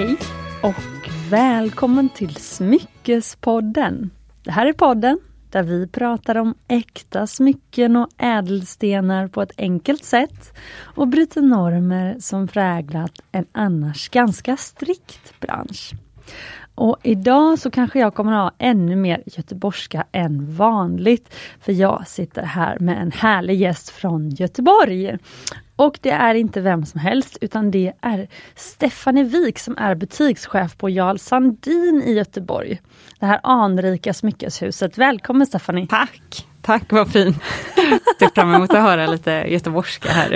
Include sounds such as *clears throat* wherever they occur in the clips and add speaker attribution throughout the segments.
Speaker 1: Hej och välkommen till Smyckespodden. Det här är podden där vi pratar om äkta smycken och ädelstenar på ett enkelt sätt och bryter normer som präglat en annars ganska strikt bransch. Och idag så kanske jag kommer ha ännu mer göteborgska än vanligt. För jag sitter här med en härlig gäst från Göteborg. Och det är inte vem som helst utan det är Stephanie Wik som är butikschef på Jarl Sandin i Göteborg. Det här anrika smyckeshuset. Välkommen Stephanie!
Speaker 2: Tack! Tack, vad fint! Ser fram emot att höra lite göteborgska här.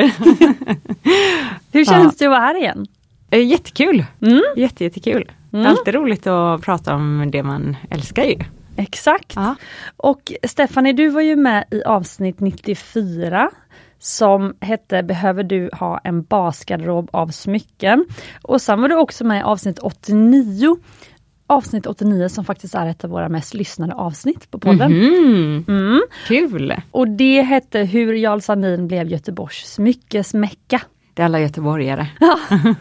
Speaker 1: Hur känns ja. det att vara här igen?
Speaker 2: Eh, jättekul! Mm. Jätte, jättekul! Mm. Alltid roligt att prata om det man älskar ju.
Speaker 1: Exakt! Ja. Och Stephanie, du var ju med i avsnitt 94 som hette Behöver du ha en basgarderob av smycken? Och sen var du också med i avsnitt 89 Avsnitt 89 som faktiskt är ett av våra mest lyssnade avsnitt på podden.
Speaker 2: Mm. Mm. Kul!
Speaker 1: Och det hette Hur Jarl Sandin blev Göteborgs smyckesmecka.
Speaker 2: Det är alla göteborgare. *laughs*
Speaker 1: Ja. *laughs*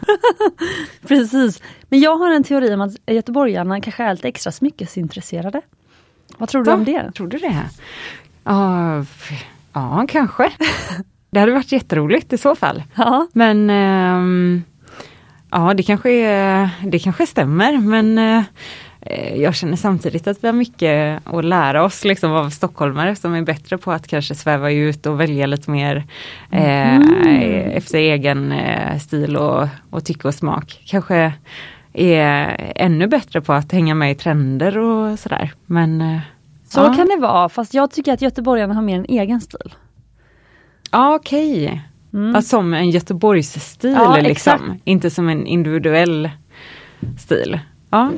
Speaker 1: Precis. Men jag har en teori om att göteborgarna kanske är lite extra smyckesintresserade. Vad tror du
Speaker 2: Va?
Speaker 1: om det?
Speaker 2: Tror du det? Uh, ja, kanske. *laughs* Det hade varit jätteroligt i så fall.
Speaker 1: Ja.
Speaker 2: Men um, ja, det kanske, det kanske stämmer men uh, jag känner samtidigt att vi har mycket att lära oss liksom, av stockholmare som är bättre på att kanske sväva ut och välja lite mer eh, mm. efter egen eh, stil och, och tycke och smak. Kanske är ännu bättre på att hänga med i trender och sådär. Men, eh,
Speaker 1: Så ja. kan det vara, fast jag tycker att göteborgarna har mer en egen stil.
Speaker 2: Ja, okej. Okay. Mm. Som en Göteborgsstil ja, liksom, inte som en individuell stil. Ja.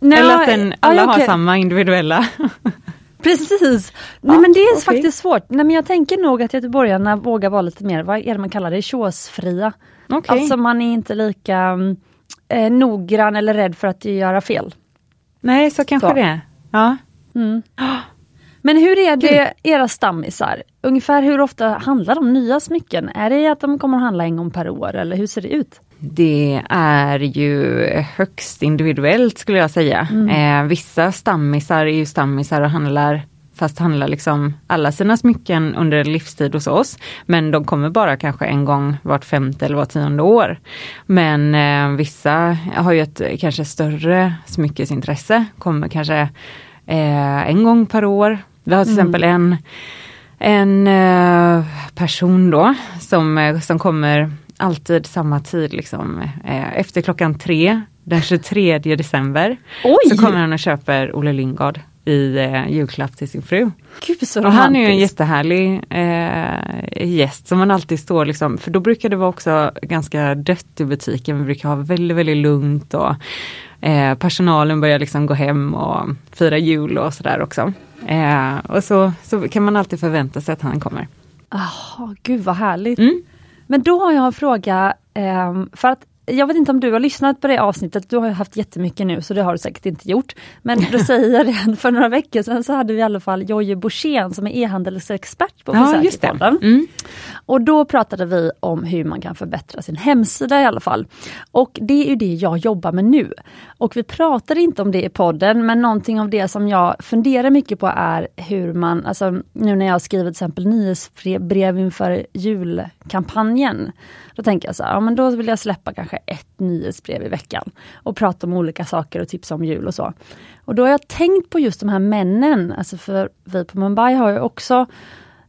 Speaker 2: No, Eller att den, alla okay. har samma individuella. *laughs*
Speaker 1: Precis! Nej ja, men det är okay. faktiskt svårt. Nej men jag tänker nog att göteborgarna vågar vara lite mer, vad är det man kallar det, tjåsfria. Okay. Alltså man är inte lika eh, noggrann eller rädd för att göra fel.
Speaker 2: Nej, så kanske så. det är. Ja. Mm. *gasps*
Speaker 1: Men hur är det era stammisar? Ungefär hur ofta handlar de nya smycken? Är det att de kommer att handla en gång per år eller hur ser det ut?
Speaker 2: Det är ju högst individuellt skulle jag säga. Mm. Eh, vissa stammisar är ju stammisar och handlar fast handlar liksom alla sina smycken under livstid hos oss. Men de kommer bara kanske en gång vart femte eller vart tionde år. Men eh, vissa har ju ett kanske större smyckesintresse, kommer kanske eh, en gång per år. Vi har till mm. exempel en, en eh, person då som, eh, som kommer alltid samma tid, liksom, eh, efter klockan tre, den 23 december.
Speaker 1: Oj.
Speaker 2: Så kommer han och köper Olle Lingard i eh, julklapp till sin fru.
Speaker 1: Gud, så
Speaker 2: och han är ju en jättehärlig eh, gäst som man alltid står liksom, för då brukar det vara också ganska dött i butiken, vi brukar ha väldigt, väldigt lugnt och eh, personalen börjar liksom gå hem och fira jul och sådär också. Eh, och så, så kan man alltid förvänta sig att han kommer.
Speaker 1: Oh, Gud vad härligt! Mm. Men då har jag en fråga, eh, för att jag vet inte om du har lyssnat på det avsnittet, du har haft jättemycket nu så det har du säkert inte gjort. Men då *laughs* säger jag det, för några veckor sedan så hade vi i alla fall Jojje Borssén som är e-handelsexpert på
Speaker 2: ja, just. Mm.
Speaker 1: Och då pratade vi om hur man kan förbättra sin hemsida i alla fall. Och det är ju det jag jobbar med nu. Och vi pratade inte om det i podden, men någonting av det som jag funderar mycket på är hur man, alltså nu när jag skriver till exempel nyhetsbrev inför julkampanjen. Då tänker jag så här, ja men då vill jag släppa kanske ett nyhetsbrev i veckan och prata om olika saker och tipsa om jul och så. Och då har jag tänkt på just de här männen, alltså för vi på Mumbai har ju också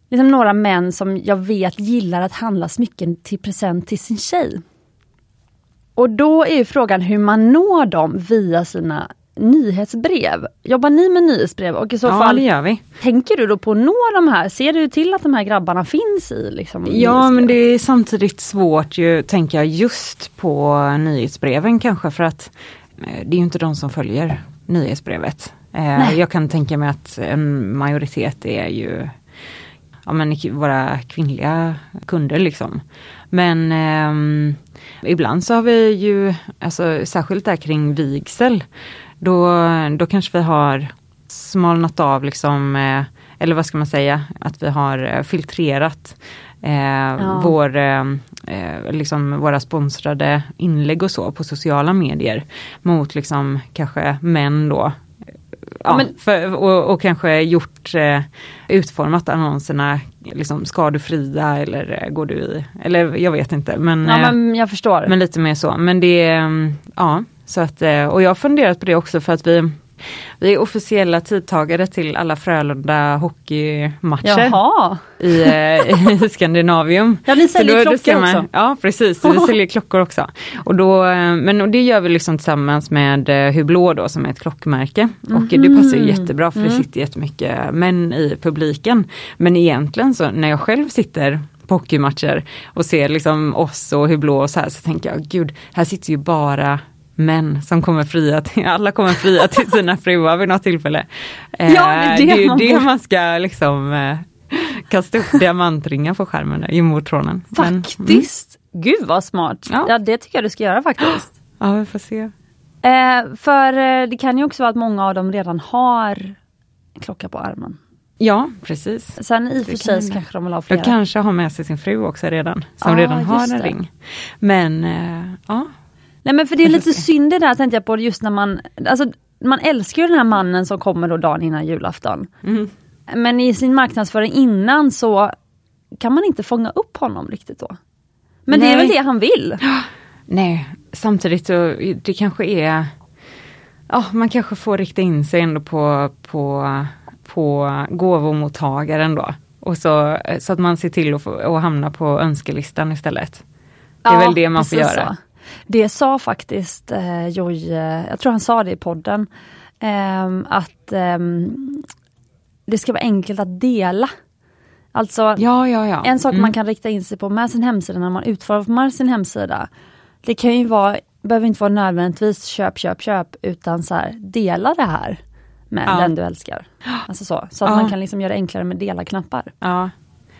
Speaker 1: liksom några män som jag vet gillar att handla smycken till present till sin tjej. Och då är frågan hur man når dem via sina nyhetsbrev. Jobbar ni med nyhetsbrev? Och i så
Speaker 2: ja,
Speaker 1: fall,
Speaker 2: det gör vi.
Speaker 1: Tänker du då på att nå de här? Ser du till att de här grabbarna finns i liksom,
Speaker 2: Ja men det är samtidigt svårt ju, tänker jag, just på nyhetsbreven kanske för att eh, det är inte de som följer nyhetsbrevet. Eh, Nej. Jag kan tänka mig att en majoritet är ju ja, men, våra kvinnliga kunder liksom. Men eh, ibland så har vi ju, alltså, särskilt där kring vigsel, då, då kanske vi har smalnat av liksom, eh, eller vad ska man säga, att vi har eh, filtrerat eh, ja. vår, eh, eh, liksom våra sponsrade inlägg och så på sociala medier mot liksom kanske män då ja, men, för, och, och, kanske gjort, utformat annonserna liksom skadefria eller går du i, eller jag vet inte. Men,
Speaker 1: ja, men jag förstår.
Speaker 2: Men lite mer så. Men det, ja, så att, eh, och jag har funderat på det också för att vi vi är officiella tidtagare till alla Frölunda hockeymatcher
Speaker 1: Jaha.
Speaker 2: i, eh, i Skandinavium.
Speaker 1: Ja, ni säljer då, klockor då man, också?
Speaker 2: Ja, precis. Vi *laughs* säljer klockor också. Och då, eh, men och det gör vi liksom tillsammans med Hublå då som är ett klockmärke. Mm. Och det passar ju jättebra för mm. det sitter jättemycket män i publiken. Men egentligen så när jag själv sitter på hockeymatcher och ser liksom oss och Hublå och så här så tänker jag, gud, här sitter ju bara män som kommer fria till, *laughs* alla kommer fria till sina fruar vid något tillfälle.
Speaker 1: Ja, det är det,
Speaker 2: det, är
Speaker 1: man,
Speaker 2: det man ska liksom eh, kasta upp diamantringar på skärmen där, i motortronen.
Speaker 1: Faktiskt! Men, mm. Gud vad smart! Ja. ja. det tycker jag du ska göra faktiskt. *gasps*
Speaker 2: Ja, vi får se.
Speaker 1: Eh, för eh, det kan ju också vara att många av dem redan har klocka på armen.
Speaker 2: Ja, precis.
Speaker 1: Sen i och för sig kan kanske de vill ha flera.
Speaker 2: De kanske har med sig sin fru också redan, som ah, redan har en det. ring. Men eh, ja,
Speaker 1: Nej men för det är lite *laughs* synd det där tänkte jag på just när man, alltså man älskar ju den här mannen som kommer då dagen innan julafton. Mm. Men i sin marknadsföring innan så kan man inte fånga upp honom riktigt då. Men Nej. det är väl det han vill? *gasps*
Speaker 2: Nej, samtidigt så det kanske är, ja man kanske får rikta in sig ändå på, på, på gåvomottagaren då. Och så, så att man ser till att, få, att hamna på önskelistan istället. Det är ja, väl det man får göra. Så.
Speaker 1: Det sa faktiskt eh, Joje, jag tror han sa det i podden, eh, att eh, det ska vara enkelt att dela. Alltså
Speaker 2: ja, ja, ja.
Speaker 1: en sak mm. man kan rikta in sig på med sin hemsida när man utformar sin hemsida. Det kan ju vara, behöver inte vara nödvändigtvis köp, köp, köp utan så här, dela det här med ja. den du älskar. Alltså så, så att man kan liksom göra det enklare med dela-knappar.
Speaker 2: Ja.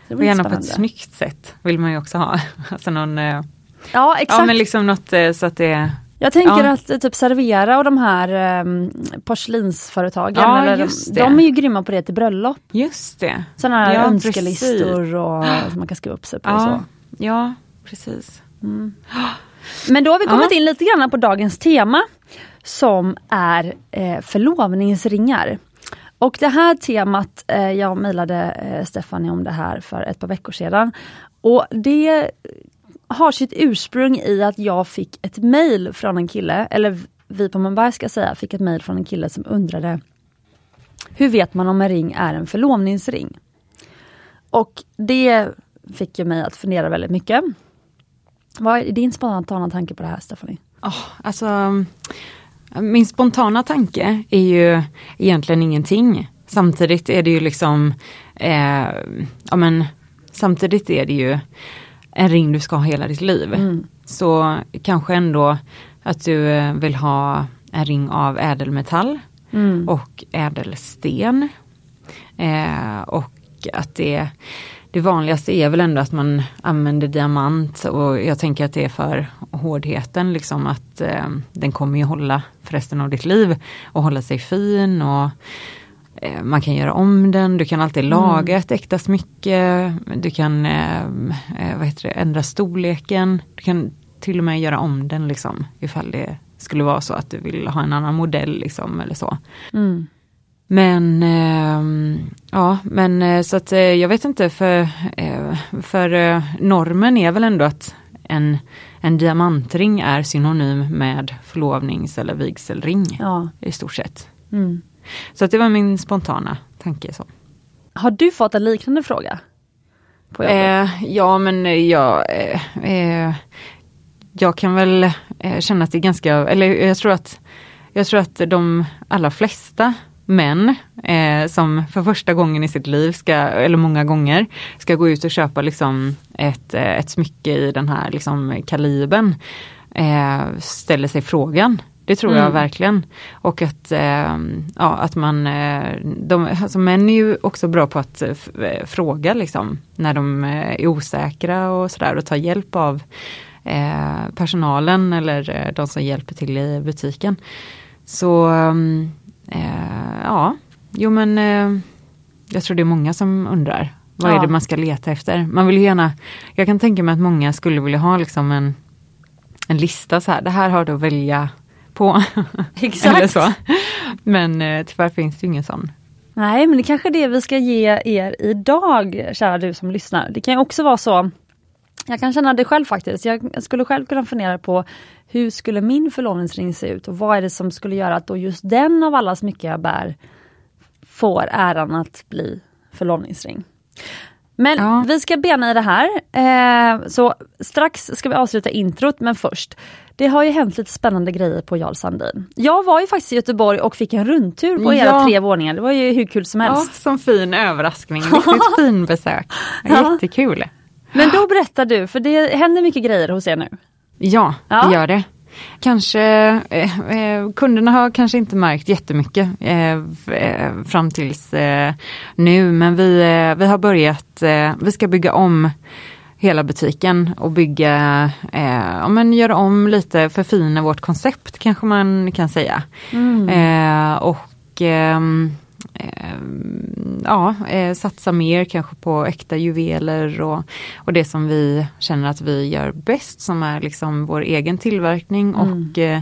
Speaker 2: Och gärna på ett snyggt sätt vill man ju också ha. *laughs* Alltså någon eh,
Speaker 1: Ja exakt.
Speaker 2: Ja men liksom något eh, så att det
Speaker 1: jag tänker ja. att typ Servera och de här um, porslinsföretagen, ja, eller de, de, är ju grymma på det till bröllop.
Speaker 2: Just det.
Speaker 1: Sådana här ja, önskelistor och *gasps* som man kan skriva upp sig på.
Speaker 2: Ja,
Speaker 1: och så.
Speaker 2: ja precis. Mm. *gasps*
Speaker 1: Men då har vi kommit in lite grann på dagens tema som är eh, förlovningsringar. Och det här temat, eh, jag mejlade eh, Stephanie om det här för ett par veckor sedan. Och det har sitt ursprung i att jag fick ett mail från en kille, eller vi på Mumbai ska säga, fick ett mail från en kille som undrade Hur vet man om en ring är en förlovningsring? Och det fick ju mig att fundera väldigt mycket. Vad är din spontana tanke på det här Stephanie?
Speaker 2: Oh, alltså, min spontana tanke är ju egentligen ingenting. Samtidigt är det ju liksom, eh, ja men samtidigt är det ju en ring du ska ha hela ditt liv. Mm. Så kanske ändå att du eh, vill ha en ring av ädelmetall mm. och ädelsten. Eh, och att det, det vanligaste är väl ändå att man använder diamant och jag tänker att det är för hårdheten liksom att eh, den kommer ju hålla för resten av ditt liv och hålla sig fin och man kan göra om den, du kan alltid mm. laga ett äkta smycke, du kan eh, eh, vad heter det, ändra storleken, du kan till och med göra om den liksom ifall det skulle vara så att du vill ha en annan modell liksom eller så. Mm. Men eh, ja, men eh, så att jag vet inte för, eh, för normen är väl ändå att en, en diamantring är synonym med förlovnings eller vigselring ja. i stort sett. Mm. Så det var min spontana tanke. Så.
Speaker 1: Har du fått en liknande fråga?
Speaker 2: Eh, ja men jag, eh, eh, jag kan väl eh, känna att det är ganska, eller jag tror att, jag tror att de allra flesta män eh, som för första gången i sitt liv, ska, eller många gånger, ska gå ut och köpa liksom ett, eh, ett smycke i den här liksom kalibern, ställer sig frågan, det tror jag mm. verkligen. Och att, eh, ja, att man, eh, de, alltså män är ju också bra på att eh, fråga liksom, när de eh, är osäkra och sådär och ta hjälp av eh, personalen eller eh, de som hjälper till i butiken. Så ja, jo men eh, jag tror det är många som undrar. Vad
Speaker 1: Ja.
Speaker 2: är det man ska leta efter? Man vill gärna, jag kan tänka mig att många skulle vilja ha liksom en, en lista så här, det här har du att välja på. *laughs*
Speaker 1: Exakt.
Speaker 2: Eller så. Men eh, tyvärr finns det ingen sån.
Speaker 1: Nej, men det kanske är det vi ska ge er idag, kära du som lyssnar. Det kan ju också vara så, jag kan känna det själv faktiskt, jag skulle själv kunna fundera på hur skulle min förlovningsring se ut och vad är det som skulle göra att då just den av alla smycken jag bär får äran att bli förlovningsring. Men
Speaker 2: Ja.
Speaker 1: vi ska bena i det här, eh, så strax ska vi avsluta introt men först det har ju hänt lite spännande grejer på Jarl Sandin. Jag var ju faktiskt i Göteborg och fick en rundtur på era
Speaker 2: Ja.
Speaker 1: tre våningar. Det var ju hur kul som
Speaker 2: Ja,
Speaker 1: helst.
Speaker 2: som fin överraskning, *laughs* riktigt fin besök.
Speaker 1: Ja.
Speaker 2: Jättekul.
Speaker 1: Men då berättar du, för det händer mycket grejer hos er nu.
Speaker 2: Ja,
Speaker 1: Ja.
Speaker 2: det gör det. Kanske, eh, eh, kunderna har kanske inte märkt jättemycket eh, eh, fram tills eh, nu, men vi, eh, vi har börjat, vi ska bygga om hela butiken och bygga, eh, ja men göra om lite, förfina vårt koncept kanske man kan säga. Eh, och ehm, ja, eh, satsa mer kanske på äkta juveler och, och det som vi känner att vi gör bäst som är liksom vår egen tillverkning och eh,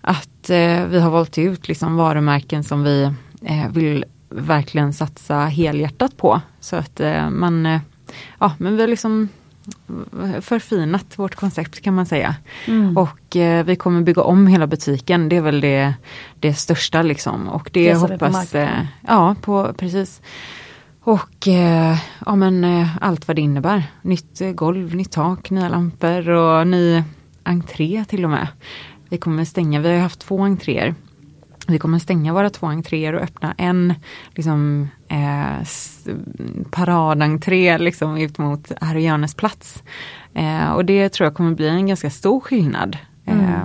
Speaker 2: att eh, vi har valt ut liksom varumärken som vi vill verkligen satsa helhjärtat på. Så att man, ja men vi har liksom förfinat vårt koncept kan man säga.
Speaker 1: Mm.
Speaker 2: Och eh, vi kommer bygga om hela butiken, det är väl det, det största liksom. Och det,
Speaker 1: Det på
Speaker 2: hoppas,
Speaker 1: marknaden.
Speaker 2: eh, ja på, precis. Och eh, ja men eh, allt vad det innebär. Nytt eh, golv, nytt tak, nya lampor och ny entré till och med. Vi kommer stänga, vi har haft två entréer. Vi kommer stänga våra två entréer och öppna en liksom, eh, paradentré liksom, ut mot Herrjönes plats. Eh, och det tror jag kommer bli en ganska stor skillnad. Eh,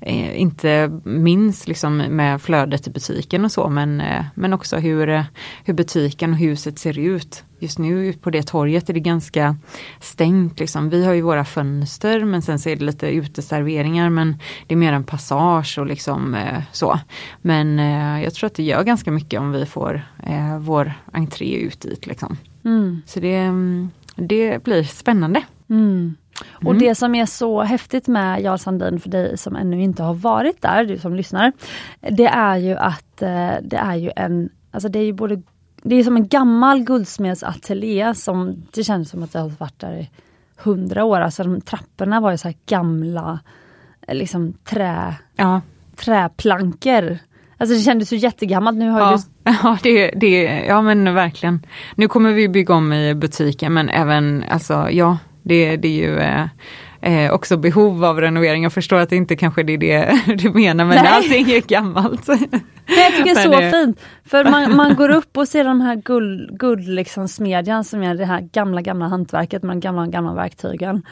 Speaker 2: eh, inte minst liksom med flödet i butiken och så men, eh, men också hur, eh, hur butiken och huset ser ut. Just nu på det torget är det ganska stängt. Liksom. Vi har ju våra fönster men sen så är det lite uteserveringar men det är mer en passage och liksom eh, så. Men eh, jag tror att det gör ganska mycket om vi får eh, vår entré ut dit. Liksom.
Speaker 1: Mm.
Speaker 2: Så det, mm, det blir spännande.
Speaker 1: Mm. Och det som är så häftigt med Jarl Sandin för dig som ännu inte har varit där, du som lyssnar, det är ju att eh, det är ju en, alltså det är ju både det är som en gammal guldsmedsateljé som det känns som att det har varit där i hundra år. Alltså de trapporna var ju så här gamla eh, liksom trä,
Speaker 2: Ja,
Speaker 1: träplankor. Alltså det kändes ju jättegammalt. Nu har
Speaker 2: Ja,
Speaker 1: du *laughs*
Speaker 2: ja, det, det, ja men verkligen. Nu kommer vi bygga om i butiken men även, alltså ja, det, det är ju eh, eh, också behov av renovering. Jag förstår att det inte kanske det är det *laughs* du menar men
Speaker 1: Nej.
Speaker 2: allting är gammalt. *laughs*
Speaker 1: Jag tycker det är så
Speaker 2: det-
Speaker 1: fint. För man, *laughs* man går upp och ser de här guld, guld liksom smedjan som är det här gamla gamla hantverket med de gamla gamla verktygen.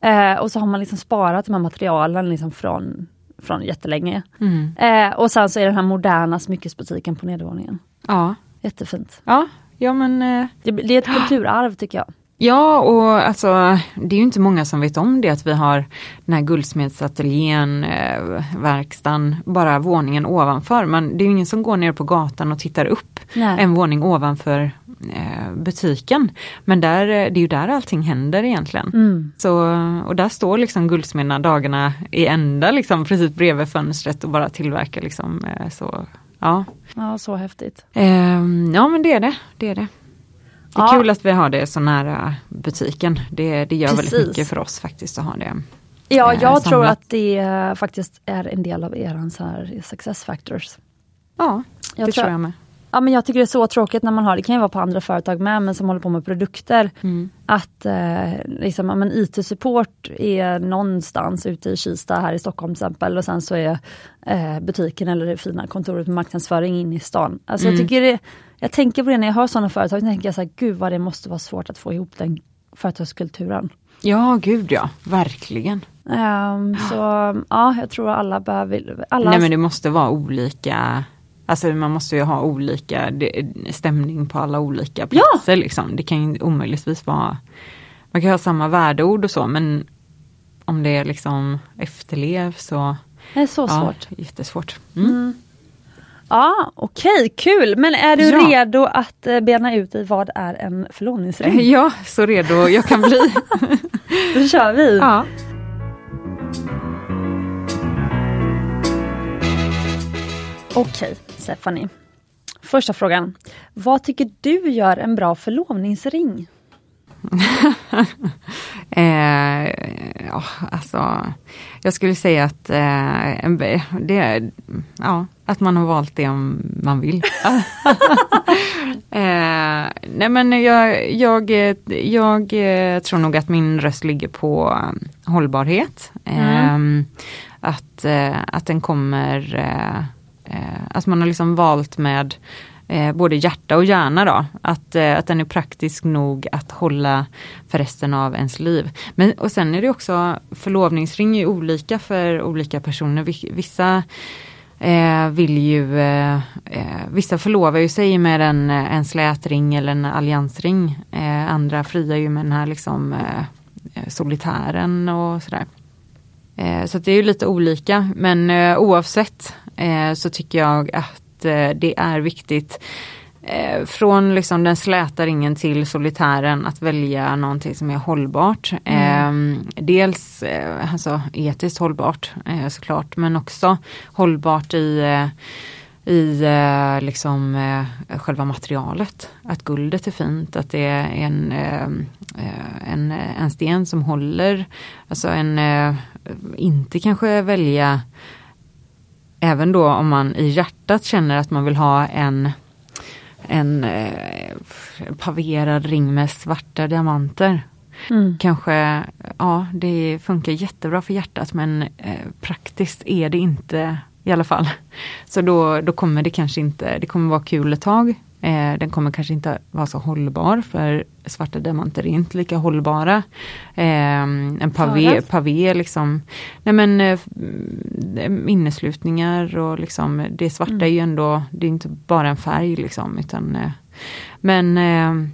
Speaker 1: Eh, och så har man liksom sparat de här materialen liksom från, från jättelänge.
Speaker 2: Mm.
Speaker 1: Eh, och sen så är den här moderna smyckesbutiken på nedervåningen.
Speaker 2: Ja,
Speaker 1: Jättefint.
Speaker 2: ja, ja men eh,
Speaker 1: Det, det är ett kulturarv tycker jag.
Speaker 2: Ja, och alltså det är ju inte många som vet om det att vi har den här guldsmedsateljén, eh, verkstaden, bara våningen ovanför. Men det är ingen som går ner på gatan och tittar upp
Speaker 1: Nej.
Speaker 2: en våning ovanför eh, butiken. Men där, eh, det är ju där allting händer egentligen.
Speaker 1: Mm.
Speaker 2: Så, och där står liksom guldsmederna dagarna i ända liksom precis bredvid fönstret och bara tillverkar liksom eh, så. Ja.
Speaker 1: Ja, så häftigt.
Speaker 2: Ehm, ja men det är det, det är det. Det är
Speaker 1: Ja.
Speaker 2: kul att vi har det så nära butiken. Det, det gör
Speaker 1: Precis.
Speaker 2: väldigt mycket för oss faktiskt att ha det.
Speaker 1: Ja,
Speaker 2: Eh,
Speaker 1: jag tror
Speaker 2: samlat.
Speaker 1: att det eh, faktiskt är en del av så här success factors.
Speaker 2: Ja,
Speaker 1: Jag
Speaker 2: det
Speaker 1: tror-
Speaker 2: tror jag med.
Speaker 1: Ja, men jag tycker det är så tråkigt när man har, det kan ju vara på andra företag med, men som håller på med produkter.
Speaker 2: Mm.
Speaker 1: Att eh, liksom, ja, men IT-support är någonstans ute i Kista här i Stockholm till exempel och sen så är eh, butiken eller det fina kontoret med marknadsföring inne i stan. Alltså
Speaker 2: Mm.
Speaker 1: jag, tycker det, jag tänker på det när jag hör sådana företag, så tänker jag så här, gud vad det måste vara svårt att få ihop den företagskulturen.
Speaker 2: Ja, gud ja, verkligen.
Speaker 1: Ehm, så ja, jag tror alla behöver, alla
Speaker 2: Nej men det måste vara olika, alltså man måste ju ha olika stämning på alla olika platser liksom. Det kan ju omöjligtvis vara, man kan ha samma värdeord och så men om det liksom efterlevs så,
Speaker 1: det är så
Speaker 2: ja,
Speaker 1: svårt.
Speaker 2: jättesvårt. Mm.
Speaker 1: Mm. Ja, okej, okay, kul. Men är du ja. redo att eh, bena ut i vad är en förlovningsring? *laughs*
Speaker 2: Ja, så redo jag kan bli. *laughs*
Speaker 1: Då kör vi!
Speaker 2: Ja.
Speaker 1: Okej, Stephanie. Första frågan. Vad tycker du gör en bra förlovningsring? *laughs*
Speaker 2: eh, ja, alltså, jag skulle säga att, eh, det, ja, att man har valt det om man vill. *laughs* eh, nej men jag, jag, jag eh, tror nog att min röst ligger på hållbarhet. Mm. att, eh, att den kommer, eh, att man har liksom valt med eh, både hjärta och hjärna då. Att, eh, att den är praktisk nog att hålla för resten av ens liv. Men, och sen är det också, förlovningsring är olika för olika personer. Vissa eh, vill ju, eh, eh, vissa förlovar ju sig med en, en slätring eller en alliansring. Eh, andra friar ju med den här liksom eh, eh, solitären och sådär. Eh, så det är ju lite olika men oavsett så tycker jag att Eh, det är viktigt eh, från liksom den släta ringen till solitären att välja någonting som är hållbart. Mm. Eh, dels eh, alltså etiskt hållbart eh, såklart men också hållbart i eh, i eh, liksom eh, själva materialet. Att guldet är fint, att det är en, eh, en, en sten som håller. Alltså en, inte kanske välja även då om man i hjärtat känner att man vill ha en, en eh, paverad ring med svarta diamanter. Mm. Kanske, ja det funkar jättebra för hjärtat men eh, praktiskt är det inte i alla fall. Så då, då kommer det kanske inte, det kommer vara kul ett tag Eh, den kommer kanske inte vara så hållbar för svarta diamanter är inte lika hållbara. Eh, en pavé, pavé liksom, nej men eh, inneslutningar och liksom det svarta mm. är ju ändå, det är inte bara en färg liksom utan eh, men eh,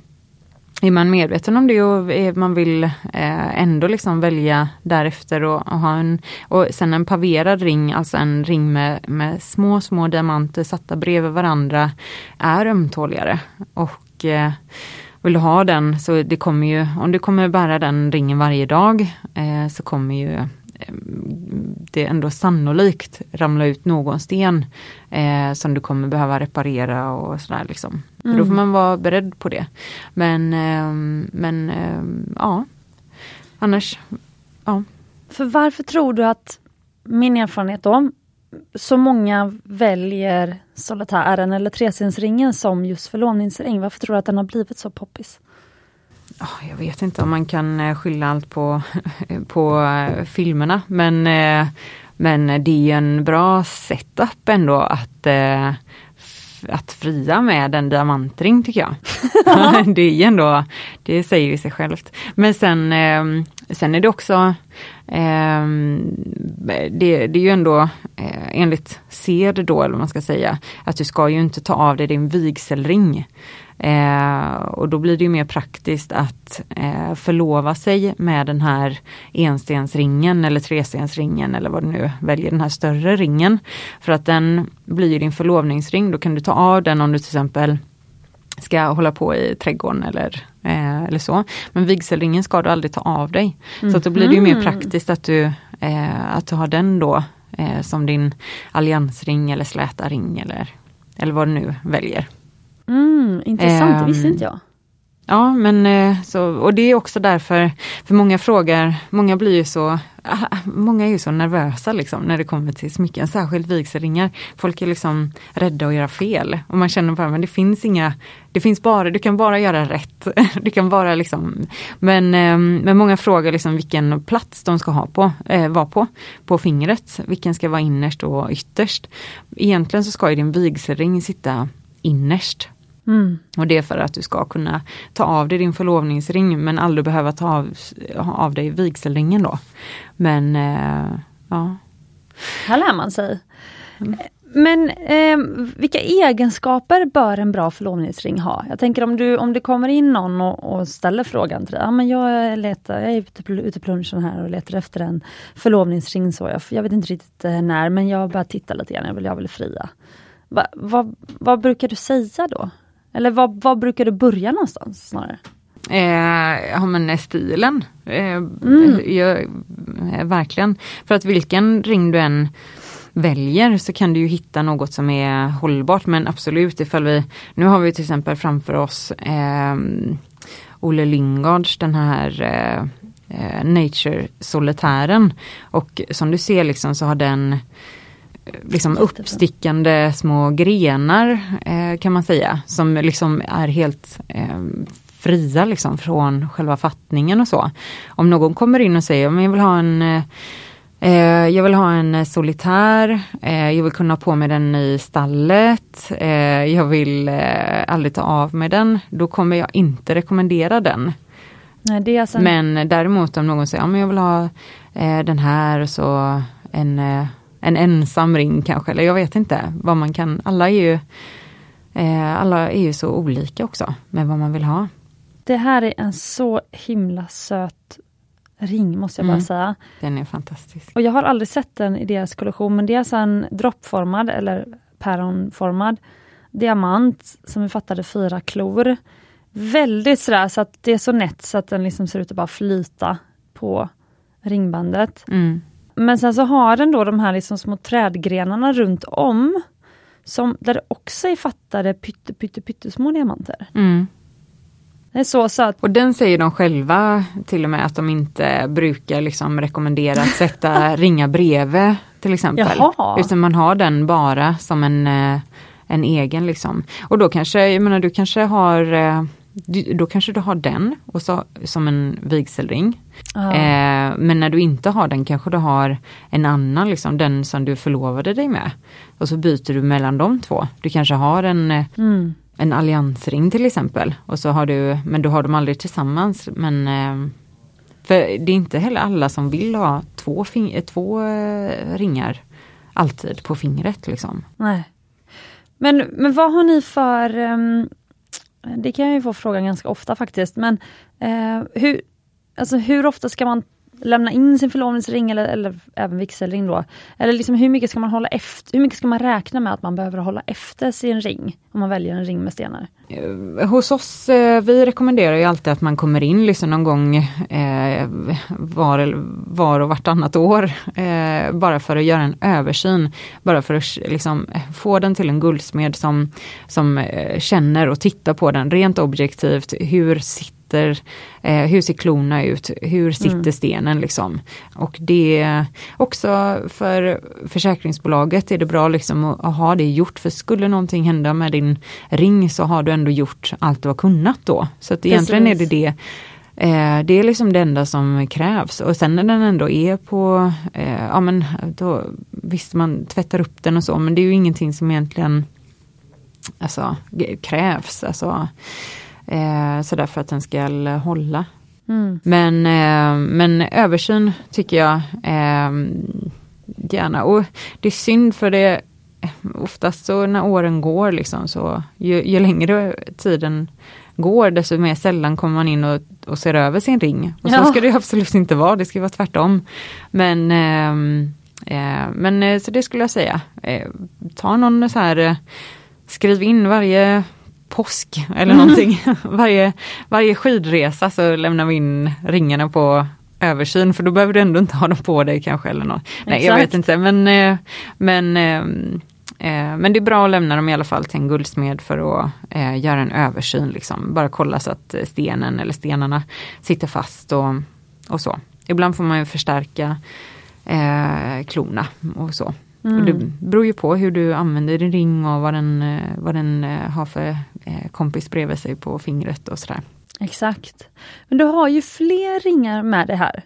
Speaker 2: är man medveten om det och man vill eh, ändå liksom välja därefter och, och, ha en, och sen en paverad ring, alltså en ring med, med små, små diamanter satta bredvid varandra, är ömtåligare. Och eh, vill du ha den så det kommer ju, om du kommer bära den ringen varje dag eh, så kommer ju det ändå sannolikt ramla ut någon sten eh, som du kommer behöva reparera och sådär liksom. Mm. Då får man vara beredd på det. Men, eh, men eh, ja, annars, ja.
Speaker 1: För varför tror du att, min erfarenhet då, så många väljer solitären eller trestensringen som just förlovningsring? Varför tror du att den har blivit så poppis?
Speaker 2: Jag vet inte om man kan eh, skylla allt på, *laughs* på eh, filmerna men, eh, men det är en bra setup ändå att att fria med en diamantring tycker jag. *laughs* *laughs* det är ändå, det säger ju sig självt. Men sen, sen är det också, det, det är ju ändå enligt sed då, eller vad man ska säga, att du ska ju inte ta av dig din vigselring. Eh, och då blir det ju mer praktiskt att eh, förlova sig med den här enstensringen eller trestensringen eller vad du nu väljer, den här större ringen. För att den blir din förlovningsring, då kan du ta av den om du till exempel ska hålla på i trädgården eller, eh, eller så. Men vigselringen ska du aldrig ta av dig. Mm. Så då blir det ju mer mhm. praktiskt att du, eh, att du har den då eh, som din alliansring eller släta ring eller, eller vad du nu väljer.
Speaker 1: Mm, intressant, det visste inte jag.
Speaker 2: Ja, men eh, så, och det är också därför, för många frågar, många blir ju så, många är ju så nervösa liksom när det kommer till smycken, särskilt vigselringar. Folk är liksom rädda att göra fel och man känner bara, men det finns inga, det finns bara, du kan bara göra rätt. *laughs* du kan bara liksom, men, ehm, men många frågar liksom vilken plats de ska ha på, äh, vara på, på fingret. Vilken ska vara innerst och ytterst. Egentligen så ska ju din vigselring sitta innerst Mm. Och det är för att du ska kunna ta av dig din förlovningsring men aldrig behöva ta av, av dig vigselringen då. Men eh, ja.
Speaker 1: Här lär man sig. Mm. Men eh, vilka egenskaper bör en bra förlovningsring ha? Jag tänker om du om det kommer in någon och, och ställer frågan till dig. Ja, men jag, letar, jag är ute, ute på lunchen här och letar efter en förlovningsring. Så jag, jag vet inte riktigt eh, när men jag bara tittar lite grann, jag vill, jag vill fria. Va, vad, vad brukar du säga då? Eller vad, vad brukar du börja någonstans snarare?
Speaker 2: Eh, ja men stilen. Eh, mm. jag, eh, verkligen. För att vilken ring du än väljer så kan du ju hitta något som är hållbart men absolut ifall vi, nu har vi till exempel framför oss eh, Olle Lyngards den här eh, eh, Nature Solitären och som du ser liksom så har den liksom uppstickande små grenar eh, kan man säga som liksom är helt eh, fria liksom från själva fattningen och så. Om någon kommer in och säger om jag vill ha en eh, jag vill ha en solitär, jag vill kunna ha på mig den i stallet, jag vill aldrig ta av mig den. Då kommer jag inte rekommendera den.
Speaker 1: Nej, alltså
Speaker 2: en... Men däremot om någon säger, ja, men jag vill ha den här och så en, en ensam ring kanske, eller jag vet inte vad man kan, alla är ju alla är ju så olika också med vad man vill ha.
Speaker 1: Det här är en så himla söt ring måste jag bara mm. säga.
Speaker 2: Den är fantastisk.
Speaker 1: Och jag har aldrig sett den i deras kollektion men det är alltså en droppformad eller päronformad diamant som vi fattade fyra klor. Väldigt sådär så att det är så nätt så att den liksom ser ut att bara flyta på ringbandet.
Speaker 2: Mm.
Speaker 1: Men sen så har den då de här liksom små trädgrenarna runt om som, där det också är fattade pytte, pytte, pyttesmå diamanter.
Speaker 2: Mm.
Speaker 1: Det är så söt.
Speaker 2: Och den säger de själva till och med att de inte brukar liksom rekommendera att sätta *laughs* ringa bredvid till exempel.
Speaker 1: Jaha.
Speaker 2: Utan man har den bara som en, eh, en egen liksom. Och då kanske, jag menar du kanske har eh, då kanske du har den och så, som en vigselring. Eh, men när du inte har den kanske du har en annan, liksom, den som du förlovade dig med. Och så byter du mellan de två. Du kanske har en, eh, mm en alliansring till exempel. Och så har du, men du har dem aldrig tillsammans. Men eh, för det är inte heller alla som vill ha två, två eh, ringar alltid på fingret. Liksom.
Speaker 1: Nej. Men, men vad har ni för, um, det kan jag ju få frågan ganska ofta faktiskt, men uh, hur, alltså hur ofta ska man lämna in sin förlovningsring eller, eller även vigselring då. Eller liksom hur mycket ska man hålla efter, hur mycket ska man räkna med att man behöver hålla efter sin ring? Om man väljer en ring med stenar.
Speaker 2: Eh, hos oss, eh, vi rekommenderar ju alltid att man kommer in liksom någon gång eh, var, var och vartannat år. Eh, bara för att göra en översyn. Bara för att liksom, få den till en guldsmed som, som eh, känner och tittar på den rent objektivt. Hur sitter sitter, eh, hur ser klorna ut, hur sitter mm. stenen liksom. Och det också för försäkringsbolaget är det bra liksom att, ha det gjort, för skulle någonting hända med din ring så har du ändå gjort allt du har kunnat då. Så att egentligen är det det Eh, det är liksom det enda som krävs och sen när den ändå är på, eh, ja men då, visst man tvättar upp den och så men det är ju ingenting som egentligen alltså, krävs. Alltså, Eh, så därför att den ska hålla. Mm. Men, eh, men översyn tycker jag eh, gärna. Och det är synd för det oftast så när åren går liksom så ju, ju längre tiden går desto mer sällan kommer man in och, och ser över sin ring. Och ja. så ska det absolut inte vara, det ska vara tvärtom. Men, ehm, eh, men eh, så det skulle jag säga. Eh, ta någon så här, skriv in varje påsk eller någonting. *laughs* varje, varje skidresa så lämnar vi in ringarna på översyn för då behöver du ändå inte ha dem på dig kanske. eller något. Nej Exakt. jag vet inte men, eh, men, eh, eh, men det är bra att lämna dem i alla fall till en guldsmed för att göra en översyn. Liksom. Bara kolla så att stenen eller stenarna sitter fast och, och så. Ibland får man ju förstärka eh, klorna och så. Mm. Och det beror ju på hur du använder din ring och vad den, vad den har för kompis bredvid sig på fingret och sådär.
Speaker 1: Exakt. Men du har ju fler ringar med det här.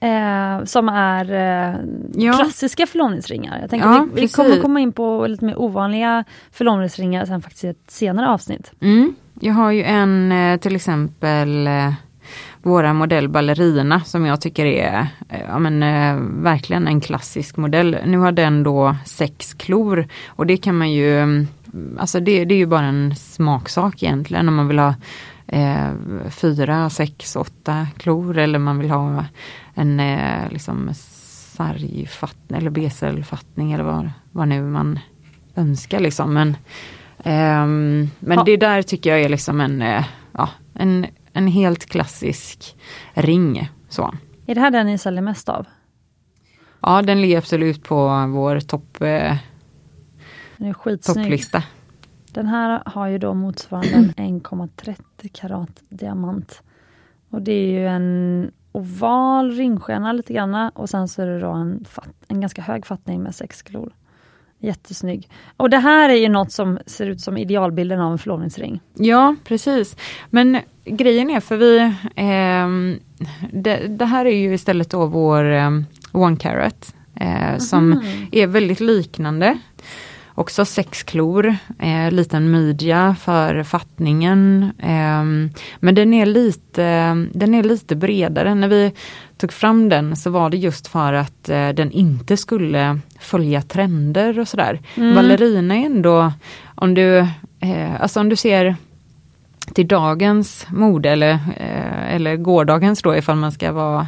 Speaker 1: Eh, som är eh, ja. klassiska förlovningsringar. Jag tänker ja, vi, vi kommer komma in på lite mer ovanliga förlovningsringar sen faktiskt i ett senare avsnitt.
Speaker 2: Mm. Jag har ju en till exempel våra modell Ballerina som jag tycker är eh, ja, men, eh, verkligen en klassisk modell. Nu har den då sex klor och det kan man ju, mm, alltså det, det är ju bara en smaksak egentligen om man vill ha eh, fyra, sex, åtta klor eller man vill ha en eh, liksom sargfattning eller beselfattning eller vad, vad nu man önska liksom. Men, ehm, men
Speaker 1: Ja.
Speaker 2: det där tycker jag är liksom en, eh, ja, en, en helt klassisk ring. Så.
Speaker 1: Är det här den ni säljer mest av?
Speaker 2: Ja, den ligger absolut på vår topp, eh,
Speaker 1: Den är skitsnygg.
Speaker 2: topplista.
Speaker 1: Den här har ju då motsvarande en *clears throat* 1,30 karat diamant. Och det är ju en oval ringstjärna lite grann och sen så är det då en, fatt, en ganska hög fattning med sex klor. Jättesnygg. Och det här är ju något som ser ut som idealbilden av en förlovningsring.
Speaker 2: Ja, precis. Men grejen är för vi, ehm, det, det här är ju istället då vår ehm, One Carat eh, som är väldigt liknande. Också sex klor, eh, liten midja för fattningen. ehm, men den är, lite, den är lite bredare. När vi tog fram den så var det just för att eh, den inte skulle följa trender och sådär. Ballerina är ändå, om du, eh, alltså om du ser till dagens mode eller, eh, eller gårdagens då ifall man ska vara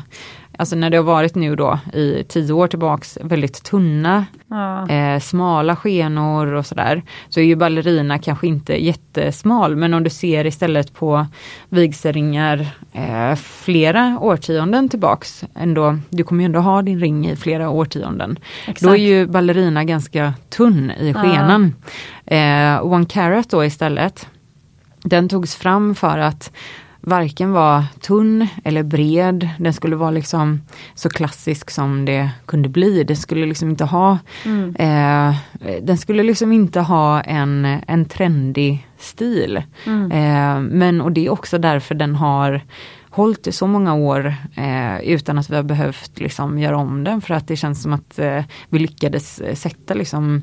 Speaker 2: Alltså när det har varit nu då i tio år tillbaks väldigt tunna,
Speaker 1: Ja.
Speaker 2: eh, smala skenor och sådär. Så är ju ballerina kanske inte jättesmal men om du ser istället på vigselringar eh, flera årtionden tillbaks ändå, du kommer ju ändå ha din ring i flera årtionden.
Speaker 1: Exakt.
Speaker 2: Då är ju ballerina ganska tunn i skenan. Eh, One Carat då istället, den togs fram för att varken vara tunn eller bred. Den skulle vara liksom så klassisk som det kunde bli. Den skulle liksom inte ha
Speaker 1: Mm.
Speaker 2: eh, Den skulle liksom inte ha en, en trendig stil.
Speaker 1: Mm.
Speaker 2: Eh, men och det är också därför den har hållit i så många år eh, utan att vi har behövt liksom göra om den för att det känns som att eh, vi lyckades eh, sätta liksom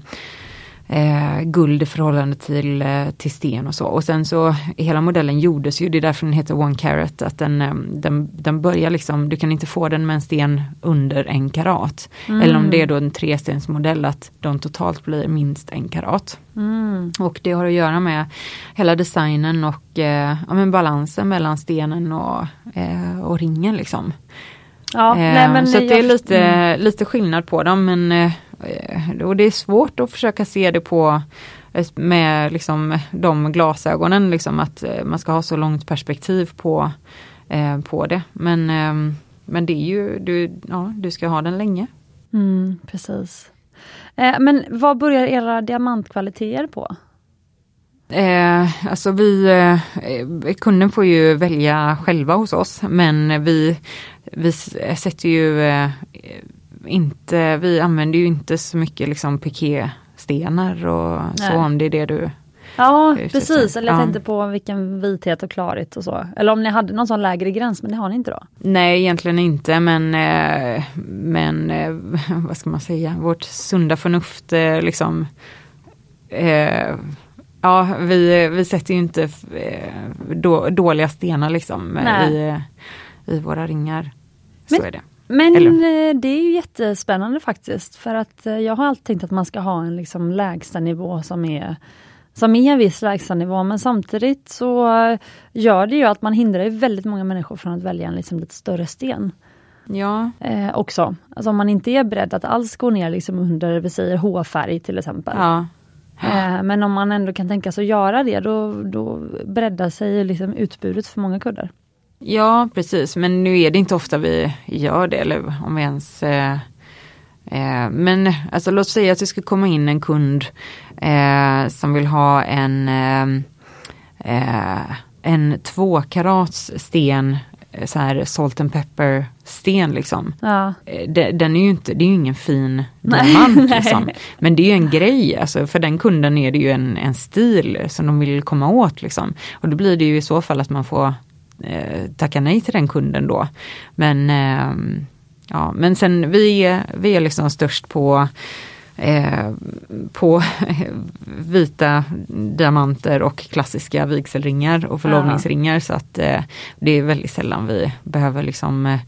Speaker 2: eh, guld i förhållande till, eh, till sten och så. Och sen så hela modellen gjordes ju, det är därför den heter One Carat, att den, eh, den, den börjar liksom, du kan inte få den med en sten under en karat. Eller om det är då en trestensmodell att de totalt blir minst en karat.
Speaker 1: Mm.
Speaker 2: Och det har att göra med hela designen och eh, ja, men balansen mellan stenen och, eh, och ringen liksom.
Speaker 1: Ja,
Speaker 2: Eh,
Speaker 1: nej, men
Speaker 2: så det är lite,
Speaker 1: mm.
Speaker 2: lite skillnad på dem men eh, och det är svårt att försöka se det på eh, med liksom de glasögonen, liksom att eh, man ska ha så långt perspektiv på, eh, på det. Men, eh, men det är ju, du, ja, du ska ha den länge.
Speaker 1: Mm, precis. Eh, men vad börjar era diamantkvaliteter på?
Speaker 2: Eh, alltså vi, eh, kunden får ju välja själva hos oss men vi, vi sätter ju eh, inte, vi använder ju inte så mycket liksom pikéstenar och
Speaker 1: Nej.
Speaker 2: så om det är det du
Speaker 1: Ja, precis. Eller jag
Speaker 2: Ja.
Speaker 1: tänkte på vilken vithet och klarhet och så. Eller om ni hade någon sån lägre gräns, men det har ni inte då?
Speaker 2: Nej egentligen inte men, eh, men eh, *laughs* vad ska man säga, vårt sunda förnuft eh, liksom eh, Ja vi, vi sätter ju inte då, dåliga stenar liksom i, i våra ringar. Så
Speaker 1: Men-
Speaker 2: är det.
Speaker 1: Men
Speaker 2: Eller?
Speaker 1: eh, det är ju jättespännande faktiskt. För att eh, jag har alltid tänkt att man ska ha en liksom lägstanivå som är som är en viss lägstanivå men samtidigt så gör det ju att man hindrar ju väldigt många människor från att välja en liksom lite större sten.
Speaker 2: Ja,
Speaker 1: Eh, också. Alltså om man inte är beredd att alls gå ner liksom under, vi säger H-färg till exempel.
Speaker 2: ja,
Speaker 1: Eh, men om man ändå kan tänka sig att göra det då, då breddar sig liksom utbudet för många kunder.
Speaker 2: Ja precis men nu är det inte ofta vi gör det eller om vi ens eh, eh, men alltså låt säga att det skulle komma in en kund eh, som vill ha en eh, eh, en tvåkarats sten, eh, så här salt and pepper sten liksom.
Speaker 1: Ja,
Speaker 2: de- Den är ju inte, det är ju ingen fin diamant *laughs* liksom. Men det är ju en grej, alltså för den kunden är det ju en, en stil som de vill komma åt liksom. Och då blir det ju i så fall att man får eh, tacka nej till den kunden då. Men, ehm, ja, men sen vi är, vi är liksom störst på eh, på *laughs* vita diamanter och klassiska vigselringar och förlovningsringar så att eh, det är väldigt sällan vi behöver liksom eh,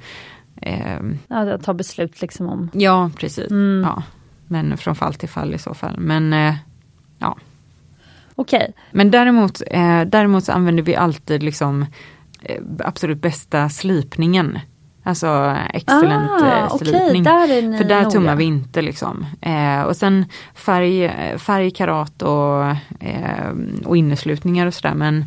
Speaker 2: eh,
Speaker 1: ja, ta beslut liksom om.
Speaker 2: Ja, precis.
Speaker 1: Mm.
Speaker 2: Ja. Men från fall till fall i så fall. Men, ja.
Speaker 1: Okej,
Speaker 2: Men däremot, däremot så använder vi alltid liksom absolut bästa slipningen. Alltså excellent ah, slipning.
Speaker 1: Okay, där
Speaker 2: För där tummar vi inte liksom. Eh, och sen färg, färg karat och, eh, och inneslutningar och sådär men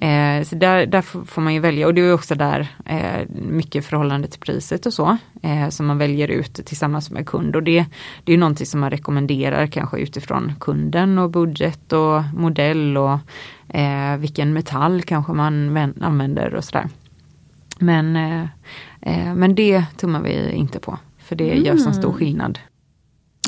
Speaker 2: Eh, så där, där får man ju välja och det är också där eh, mycket förhållande till priset och så eh, som man väljer ut tillsammans med kund och det, det är någonting som man rekommenderar kanske utifrån kunden och budget och modell och eh, vilken metall kanske man använder och sådär. Men, eh, eh, men det tummar vi inte på för det mm. gör så stor skillnad.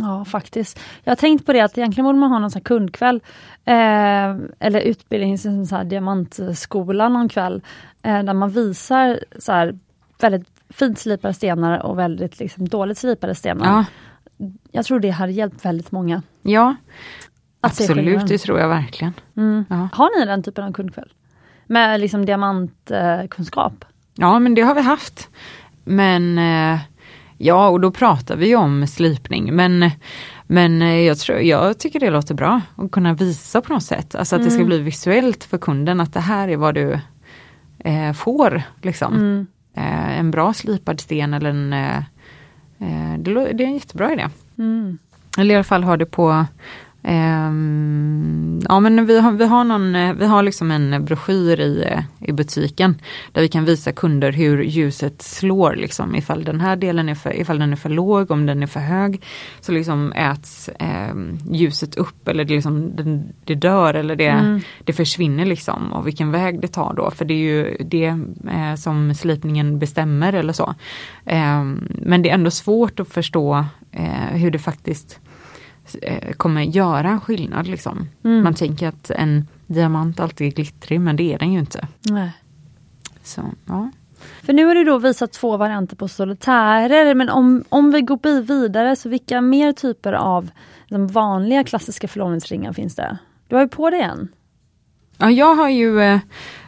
Speaker 1: Ja faktiskt. Jag har tänkt på det att egentligen borde man ha någon sån kundkväll eh, eller utbildning, som så här diamantskola någon kväll eh, där man visar så här, väldigt fint slipade stenar och väldigt liksom, dåligt slipade stenar. Ja. Jag tror det hade hjälpt väldigt många.
Speaker 2: Ja, absolut det tror jag verkligen.
Speaker 1: Mm. Ja. Har ni den typen av kundkväll? Med liksom diamantkunskap? Eh,
Speaker 2: ja men det har vi haft. Men eh, Ja, och då pratar vi om slipning men, men jag, tror, jag tycker det låter bra att kunna visa på något sätt. Alltså att mm. det ska mm. bli visuellt för kunden att det här är vad du eh, får. Liksom. Mm. Eh, en bra slipad sten eller en eh, eh det, det, är en jättebra idé. Mm. Eller i alla fall ha det på Um, ja men vi har, vi har, någon, eh, vi har liksom en broschyr i, eh, i butiken där vi kan visa kunder hur ljuset slår liksom ifall den här delen är för, ifall den är för låg, om den är för hög. Så liksom äts um, ljuset upp eller det, liksom, det, det dör eller det, mm. det försvinner liksom och vilken väg det tar då för det är ju det eh, som slipningen bestämmer eller så. Um, men det är ändå svårt att förstå eh, hur det faktiskt kommer göra skillnad. Liksom. Mm. Man tänker att en diamant alltid är glittrig men det är den ju inte.
Speaker 1: Nej.
Speaker 2: Så, ja.
Speaker 1: För nu har du då visat två varianter på solitärer men om, om vi går vidare så vilka mer typer av de vanliga klassiska förlovningsringar finns det? Du har ju på dig en.
Speaker 2: Ja jag har ju eh,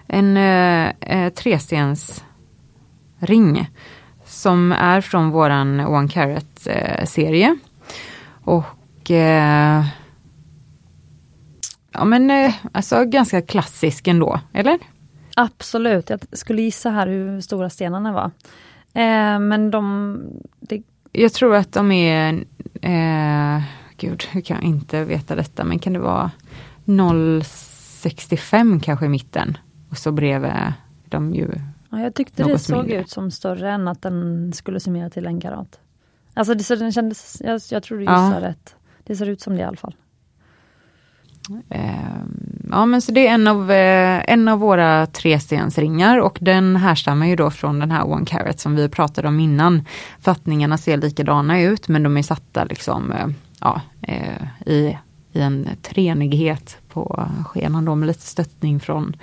Speaker 2: en eh, eh trestensring som är från våran One Carat eh, serie. Och och eh, ja men eh, alltså ganska klassisk ändå, eller?
Speaker 1: Absolut, jag skulle gissa här hur stora stenarna var. Eh, men de... Det...
Speaker 2: Jag tror att de är, eh, gud hur kan jag inte veta detta, men kan det vara 0,65 kanske i mitten? Och så bredvid de ju
Speaker 1: Ja, jag tyckte det såg mindre. ut som större än att den skulle summera till en karat. Alltså det, så den kändes, jag, jag tror du gissar ja. rätt. Det ser ut som det i alla fall.
Speaker 2: Ehm, ja men så det är en av, eh, en av våra trestensringar och den härstammar ju då från den här One Carat som vi pratade om innan. Fattningarna ser likadana ut men de är satta liksom eh, ja, eh, i, i en treenighet på skenan då med lite stöttning från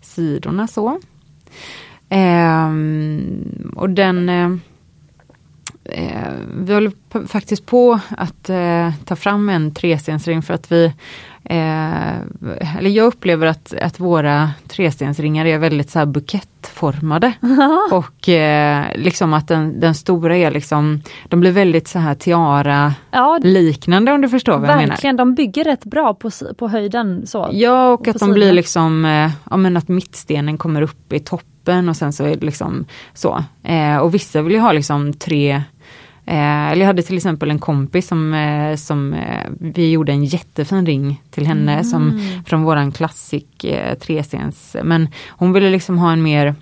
Speaker 2: sidorna så. Ehm, och den eh, vi håller faktiskt på att eh, ta fram en trestensring för att vi eh, eller jag upplever att, att våra trestensringar är väldigt så bukettformade. *laughs* och eh, liksom att den, den stora är liksom, de blir väldigt så här tiara ja, liknande om du förstår vad jag menar.
Speaker 1: Verkligen, de bygger rätt bra på, på höjden. Så,
Speaker 2: ja och att de blir liksom, eh, ja men att mittstenen kommer upp i toppen och sen så är det liksom så. Eh, och vissa vill ju ha liksom tre Eh, eller jag hade till exempel en kompis som, eh, som eh, vi gjorde en jättefin ring till henne mm. som från våran klassik eh, trestens. Men hon ville liksom ha en mer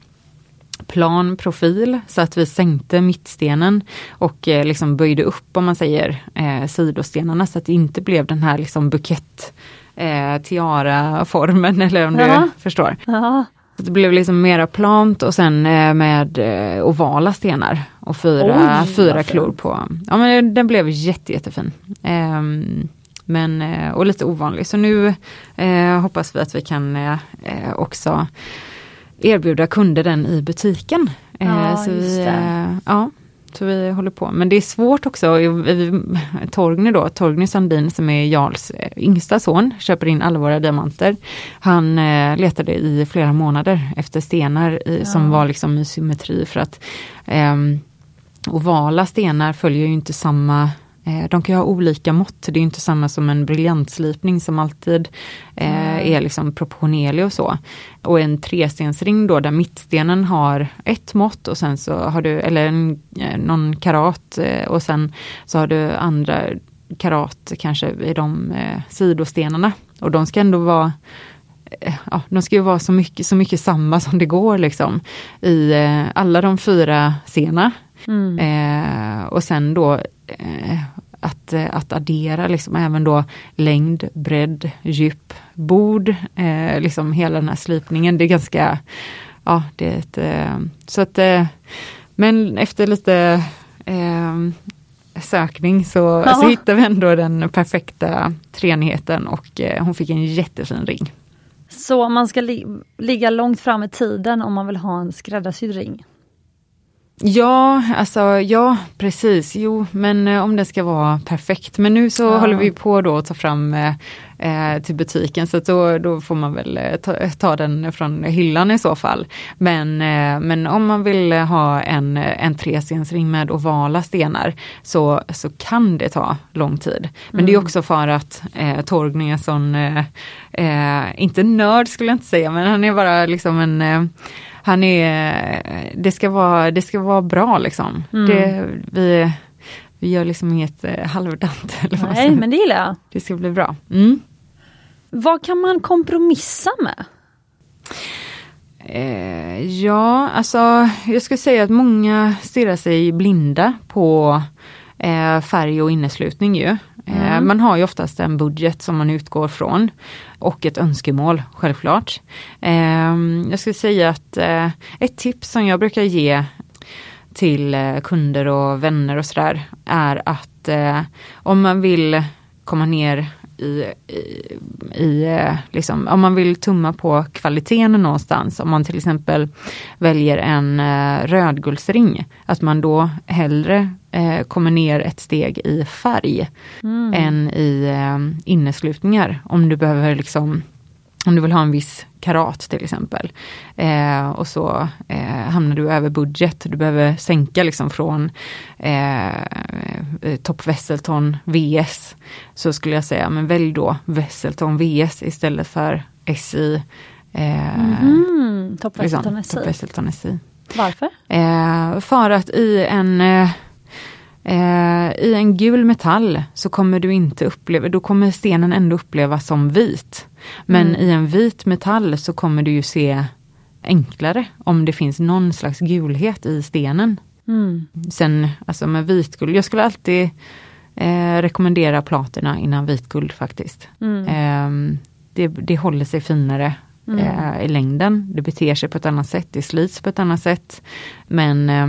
Speaker 2: plan profil så att vi sänkte mittstenen och eh, liksom böjde upp om man säger eh, sidostenarna så att det inte blev den här liksom bukett eh, tiara-formen *laughs* eller om ja. du förstår.
Speaker 1: Ja.
Speaker 2: Det blev liksom mera plant och sen eh, med eh, ovala stenar och fyra, Oj, fyra klor på. Ja men den blev jätte, jättefin. Um, men, eh, och lite ovanlig. Så nu eh, hoppas vi att vi kan eh, också erbjuda kunder den i butiken.
Speaker 1: Ja, så vi,
Speaker 2: ja, så vi håller på. Men det är svårt också. Torgny då, Torgny Sandin som är Jarls eh, yngsta son, köper in alla våra diamanter. Han eh, letade i flera månader efter stenar i, ja. som var liksom i symmetri för att eh, ovala stenar följer ju inte samma de kan ju ha olika mått, det är inte samma som en briljantslipning som alltid eh, är liksom proportionerlig och så. Och en trestensring då där mittstenen har ett mått och sen så har du, eller en, eh, någon karat eh, och sen så har du andra karat kanske i de eh, sidostenarna. Och de ska ändå vara eh, Ja, de ska ju vara så mycket, så mycket samma som det går liksom. I eh, alla de fyra scenerna. Mm. Eh, och sen då eh, att, eh, att addera liksom även då längd, bredd, djup, bord, eh, liksom hela den här slipningen. Det är ganska, ja det är ett, eh, så att, eh, men efter lite eh, sökning så, så hittade vi ändå den perfekta treenigheten och eh, hon fick en jättefin ring.
Speaker 1: Så man ska li ligga långt fram i tiden om man vill ha en skräddarsydd ring?
Speaker 2: Ja, alltså ja precis. Jo, men eh, om det ska vara perfekt. Men nu så ja. håller vi på då att ta fram eh, eh, till butiken så då, då får man väl eh, ta, ta, den från hyllan i så fall. Men, eh, men om man vill ha en, en trestensring med ovala stenar så, så kan det ta lång tid. Men mm. det är mm. också för att eh, Torgny är sån, inte nörd skulle jag inte säga, men han är bara liksom en han är, det ska vara, det ska vara bra liksom. Mm. Det, vi, vi gör liksom inget eh, halvdant. *laughs*
Speaker 1: Eller Nej, men det gillar jag.
Speaker 2: Det ska bli bra. Mm.
Speaker 1: Vad kan man kompromissa med?
Speaker 2: Eh, ja, alltså jag skulle säga att många stirrar sig blinda på eh, färg och inneslutning ju. Eh, mm. Man har ju oftast en budget som man utgår från och ett önskemål självklart. Ehm, jag skulle säga att eh, ett tips som jag brukar ge till eh, kunder och vänner och sådär är att om man vill komma ner i, i, i liksom, om man vill tumma på kvaliteten någonstans, om man till exempel väljer en rödguldsring, att man då hellre eh, kommer ner ett steg i färg mm. än i eh, inneslutningar. Om du behöver liksom om du vill ha en viss karat till exempel. Eh, och så eh, hamnar du över budget. Du behöver sänka liksom från eh, Top Wesselton VS. Så skulle jag säga, men välj då Wesselton VS istället för SI. Eh,
Speaker 1: mm, Top Wesselton liksom, SI.
Speaker 2: Top SI.
Speaker 1: Varför?
Speaker 2: Eh, för att i en eh, I en gul metall så kommer du inte uppleva, då kommer stenen ändå upplevas som vit. Men mm. i en vit metall så kommer du ju se enklare om det finns någon slags gulhet i stenen. Mm. Sen alltså med vitguld, jag skulle alltid eh, rekommendera platina innan vitguld faktiskt. Mm. Eh, det, det håller sig finare mm. eh, i längden. Det beter sig på ett annat sätt, det slits på ett annat sätt. Men eh,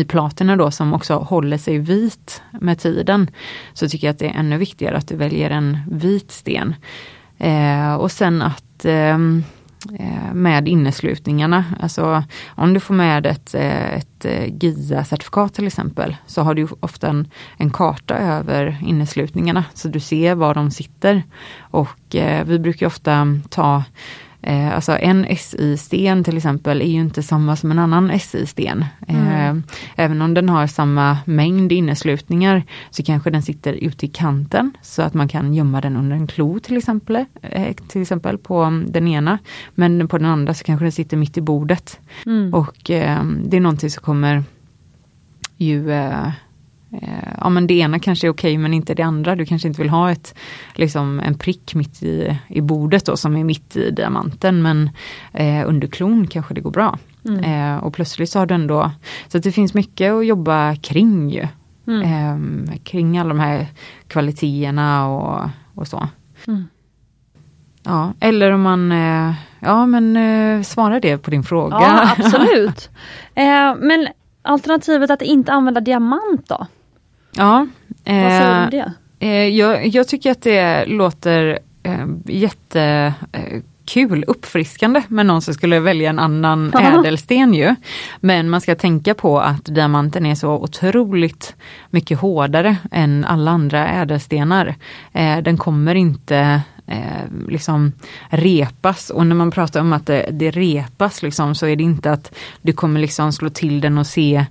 Speaker 2: i platina då som också håller sig vit med tiden, så tycker jag att det är ännu viktigare att du väljer en vit sten. Eh, och sen att ehm, eh, med inneslutningarna, alltså om du får med ett, eh, ett eh, GIA-certifikat till exempel, så har du ofta en, en, karta över inneslutningarna, så du ser var de sitter. Och eh, vi brukar ofta ta Eh, alltså en SI-sten till exempel är ju inte samma som en annan SI-sten. Mm. Eh, även om den har samma mängd inneslutningar så kanske den sitter ute i kanten så att man kan gömma den under en klo till exempel, eh, till exempel på den ena. Men på den andra så kanske den sitter mitt i bordet. Mm. Och eh, det är någonting som kommer ju Eh, ja men det ena kanske är okej men inte det andra. Du kanske inte vill ha ett, liksom en prick mitt i, i bordet då som är mitt i diamanten men eh, under klon kanske det går bra. Mm. Eh, och plötsligt så har du ändå, så det finns mycket att jobba kring ju. Mm. Eh, kring alla de här kvaliteterna och, och så. Mm. Ja, eller om man, eh, ja men eh, svarar det på din fråga.
Speaker 1: Ja absolut. *laughs* men alternativet att inte använda diamant då?
Speaker 2: Ja.
Speaker 1: Eh, Vad säger du om det?
Speaker 2: Eh, jag, jag, tycker att det låter eh, jättekul, uppfriskande med någon som skulle välja en annan ädelsten ju. Men man ska tänka på att diamanten är så otroligt mycket hårdare än alla andra ädelstenar. Eh, den kommer inte eh, liksom repas och när man pratar om att det, det repas liksom så är det inte att du kommer liksom slå till den och se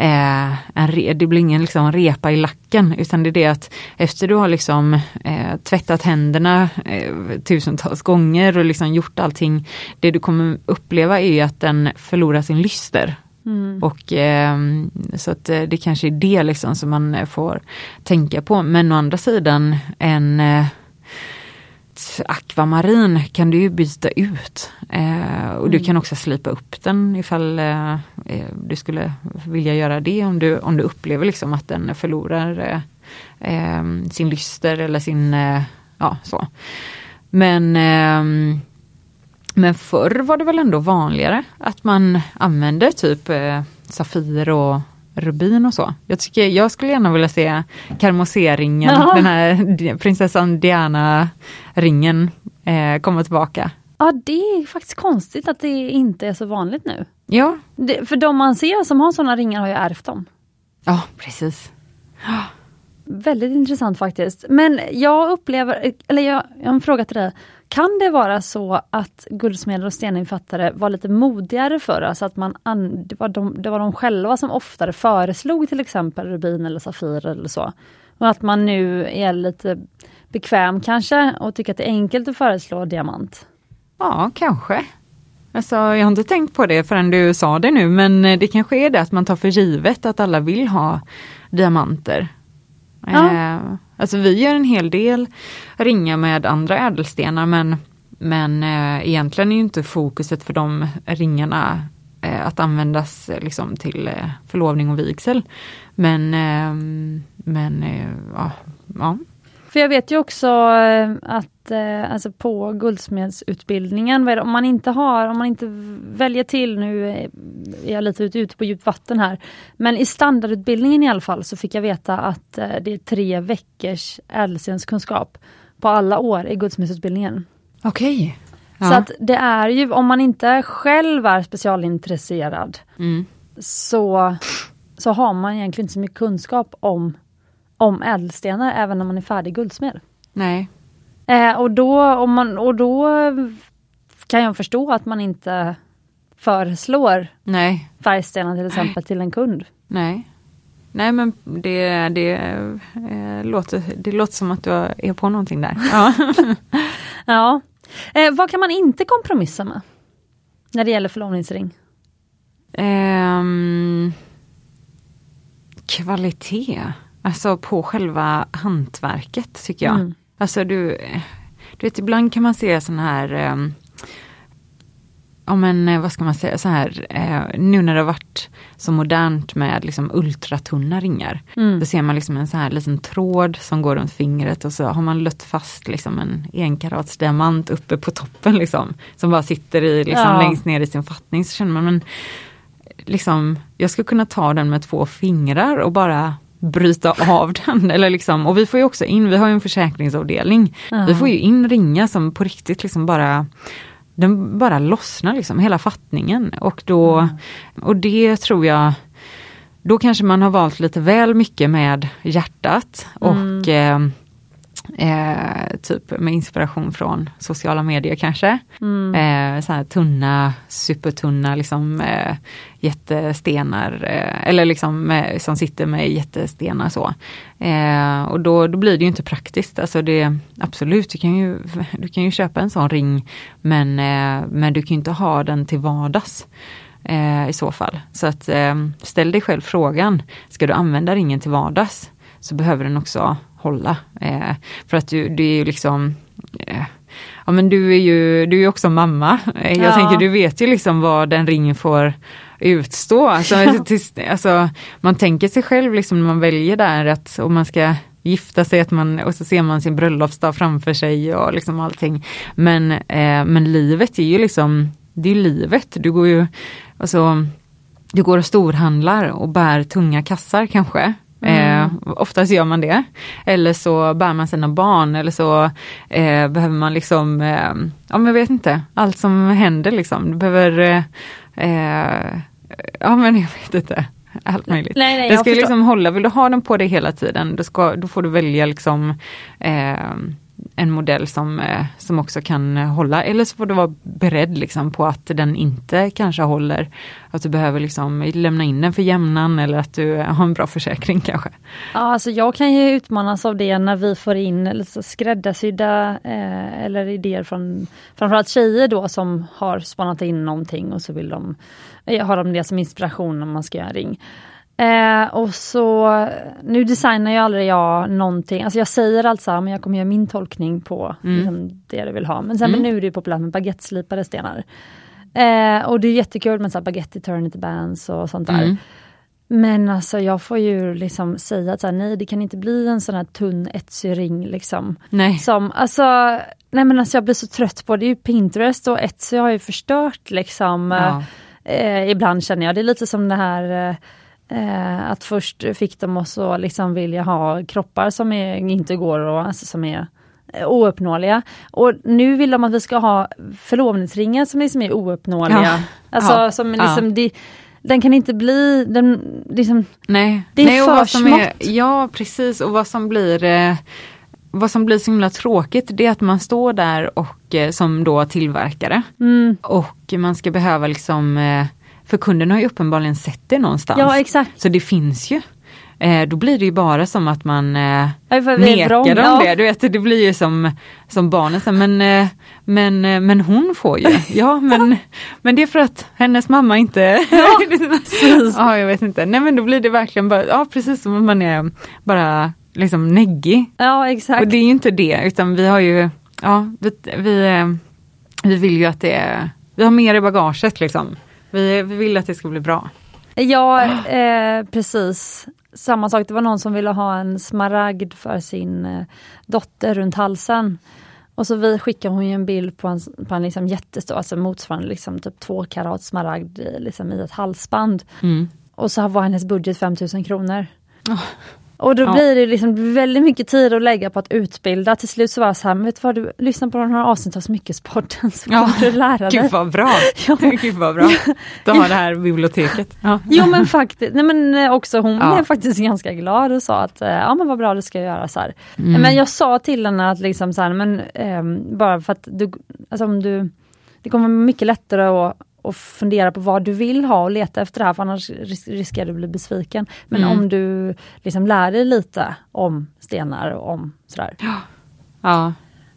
Speaker 2: eh, en det blir ingen liksom repa i lacken utan det är det att efter du har liksom eh, tvättat händerna eh, tusentals gånger och liksom gjort allting, det du kommer uppleva är att den förlorar sin lyster. Mm. Och eh, så att eh, det kanske är det liksom som man får tänka på. Men å andra sidan en akvamarin kan du ju byta ut. Eh, och mm. du kan också slipa upp den ifall eh, eh, du skulle vilja göra det om du, om du upplever liksom att den förlorar eh, eh sin lyster eller sin, eh, ja så. Men, men förr var det väl ändå vanligare att man använde typ Safir och rubin och så. Jag, tycker, jag skulle gärna vilja se Karmosé-ringen, den här prinsessan Diana-ringen eh, komma tillbaka.
Speaker 1: Ja det är faktiskt konstigt att det inte är så vanligt nu.
Speaker 2: Ja.
Speaker 1: Det, för de man ser som har sådana ringar har ju ärvt dem.
Speaker 2: Ja precis.
Speaker 1: Väldigt intressant faktiskt. Men jag upplever, eller jag, jag har en fråga till dig. Kan det vara så att guldsmeder och steninfattare var lite modigare förr? Alltså att man det, var de, det var de själva som oftare föreslog till exempel rubin eller safir eller så. Och att man nu är lite bekväm kanske och tycker att det är enkelt att föreslå diamant?
Speaker 2: Ja, kanske. Alltså, jag har inte tänkt på det förrän du sa det nu, men det kanske är det att man tar för givet att alla vill ha diamanter. Ja. Eh, alltså vi gör en hel del ringar med andra ädelstenar men, men eh, egentligen är inte fokuset för de ringarna eh, att användas eh, liksom till eh, förlovning och vigsel. Men, ehm, eh, men ja, ja,
Speaker 1: för jag vet ju också eh, att eh, alltså på guldsmedsutbildningen, om man inte har, om man inte väljer till, nu är jag lite ute på djupt vatten här, men i standardutbildningen i alla fall så fick jag veta att eh, det är tre veckors ädelstenskunskap på alla år i guldsmedsutbildningen.
Speaker 2: Okej. Okay.
Speaker 1: Ja. Så att det är ju, om man inte själv är specialintresserad mm. så, så har man egentligen inte så mycket kunskap om om ädelstenar även när man är färdig guldsmed.
Speaker 2: Nej.
Speaker 1: Eh, och, då, om man, och då kan jag förstå att man inte föreslår
Speaker 2: Nej.
Speaker 1: färgstenar till exempel till en kund.
Speaker 2: Nej. Nej men det, det, eh, låter, det låter som att du är på någonting där.
Speaker 1: Ja. *laughs* ja. Eh, vad kan man inte kompromissa med? När det gäller förlovningsring?
Speaker 2: Um, kvalitet. Alltså på själva hantverket tycker jag. Mm. Alltså du, du vet ibland kan man se sån här um, ja men eh, vad ska man säga, så här, eh, nu när det har varit så modernt med liksom ultratunna ringar. Mm. Då ser man liksom en sån här liten tråd som går runt fingret och så har man lött fast liksom en enkarats diamant uppe på toppen liksom. Som bara sitter i, liksom, ja. längst ner i sin fattning. Så känner man, men liksom, jag skulle kunna ta den med två fingrar och bara bryta av *laughs* den. Eller liksom, och vi får ju också in, vi har ju en försäkringsavdelning. Uh Vi får ju in ringar som på riktigt liksom bara den bara lossnar liksom, hela fattningen. Och, då, mm. och det tror jag, då kanske man har valt lite väl mycket med hjärtat och mm. eh, Eh, typ med inspiration från sociala medier kanske. Mm. Eh, så här tunna, supertunna liksom, eh, jättestenar, eh, eller liksom som sitter med jättestenar så. Eh, och då, då blir det ju inte praktiskt. Alltså det, absolut, du kan, ju, du kan ju köpa en sån ring men, eh, men du kan inte ha den till vardags. i så fall. Så att ställ dig själv frågan, ska du använda ringen till vardags? Så behöver den också hålla. Eh, för att du, du är ju liksom eh, Ja men du är ju du är också mamma. Eh, jag ja. tänker du vet ju liksom vad den ringen får utstå. Alltså, *laughs* tills, alltså, man tänker sig själv liksom när man väljer där att om man ska gifta sig att man, och så ser man sin bröllopsdag framför sig och liksom allting. Men, eh, men livet är ju liksom, det är livet. Du går ju, alltså, du går och storhandlar och bär tunga kassar kanske. Mm. Eh, oftast gör man det. Eller så bär man sina barn eller så eh, behöver man liksom, eh, ja men jag vet inte, allt som händer liksom. Du behöver, eh, eh, ja men *laughs* jag vet inte. Allt möjligt.
Speaker 1: Nej, nej,
Speaker 2: det ska liksom hålla, vill du ha den på dig hela tiden, då, ska, då får du välja liksom eh, en modell som, eh, som också kan hålla. Eller så får du vara beredd liksom på att den inte kanske håller. Att du behöver liksom lämna in den för jämnan eller att du har en bra försäkring *laughs* kanske.
Speaker 1: Ja, alltså jag kan ju utmanas av det när vi får in liksom skräddarsydda eh, eller idéer från framförallt tjejer då som har spanat in någonting och så vill de, eh, har de det som inspiration om man ska göra en ring. Eh, och så, nu designar ju aldrig jag någonting, alltså jag säger alltså så men jag kommer göra min tolkning på mm. liksom, det du vill ha. Men sen mm. nu är det populärt med baguetteslipade stenar. Eh, och det är jättekul med så här baguette eternity bands och sånt där. Mm. Men alltså jag får ju liksom säga att så här, nej det kan inte bli en sån här tunn etsy ring liksom.
Speaker 2: Nej.
Speaker 1: Som, alltså, nej men alltså jag blir så trött på det, är ju Pinterest och Etsy har ju förstört liksom. Ja. Eh, ibland känner jag, det är lite som det här eh, att först fick de oss att liksom vilja ha kroppar som är, inte går och alltså som är eh, ouppnåeliga. Och nu vill de att vi ska ha förlovningsringar som liksom är ouppnåeliga. Ja. Alltså ja. som liksom, ja. det, den kan inte bli, den, liksom,
Speaker 2: Nej.
Speaker 1: det är
Speaker 2: Nej,
Speaker 1: för smått.
Speaker 2: ja precis och vad som blir eh, vad som blir så himla tråkigt det är att man står där och eh, som då tillverkare mm. och man ska behöva liksom eh, för kunden har ju uppenbarligen sett det någonstans.
Speaker 1: Ja exakt.
Speaker 2: Så det finns ju. Eh, då blir det ju bara som att man eh, nekar dem ja. det. Du vet, det blir ju som, som barnen säger, men, eh, men, eh, men hon får ju. *laughs* Ja men, men det är för att hennes mamma inte... Ja, *laughs* ja jag vet inte. Nej men då blir det verkligen bara, ja precis som att man är bara liksom neggig.
Speaker 1: Ja exakt.
Speaker 2: Och det är ju inte det utan vi har ju, ja vi, vi, eh, vi vill ju att det är, vi har mer i bagaget liksom. Vi, vi vill att det ska bli bra.
Speaker 1: Ja, eh, precis. Samma sak, det var någon som ville ha en smaragd för sin eh, dotter runt halsen. Och så vi skickade hon en bild på en, på en liksom jättestor, alltså motsvarande liksom typ två karat smaragd liksom i ett halsband. Mm. Och så var hennes budget 5000 kronor. Oh. Och då ja. blir det liksom väldigt mycket tid att lägga på att utbilda. Till slut så var jag så här, vet du vad, du lyssnar på några avsnitt av Smyckespodden så kommer ja. du lära *laughs* dig. *laughs* *laughs*
Speaker 2: Gud vad bra! ja. Gud vad bra! Du har det här biblioteket.
Speaker 1: Ja. Jo men faktiskt, nej men eh, också hon ja. blev faktiskt ganska glad och sa att eh, ja men vad bra det ska jag göra så mm. Men jag sa till henne att liksom så här, men eh, bara för att du, alltså om du, det kommer mycket lättare att och fundera på vad du vill ha och leta efter det här för annars riskerar du att bli besviken. Men mm. om du liksom lär dig lite om stenar och om sådär.
Speaker 2: Ja. ja.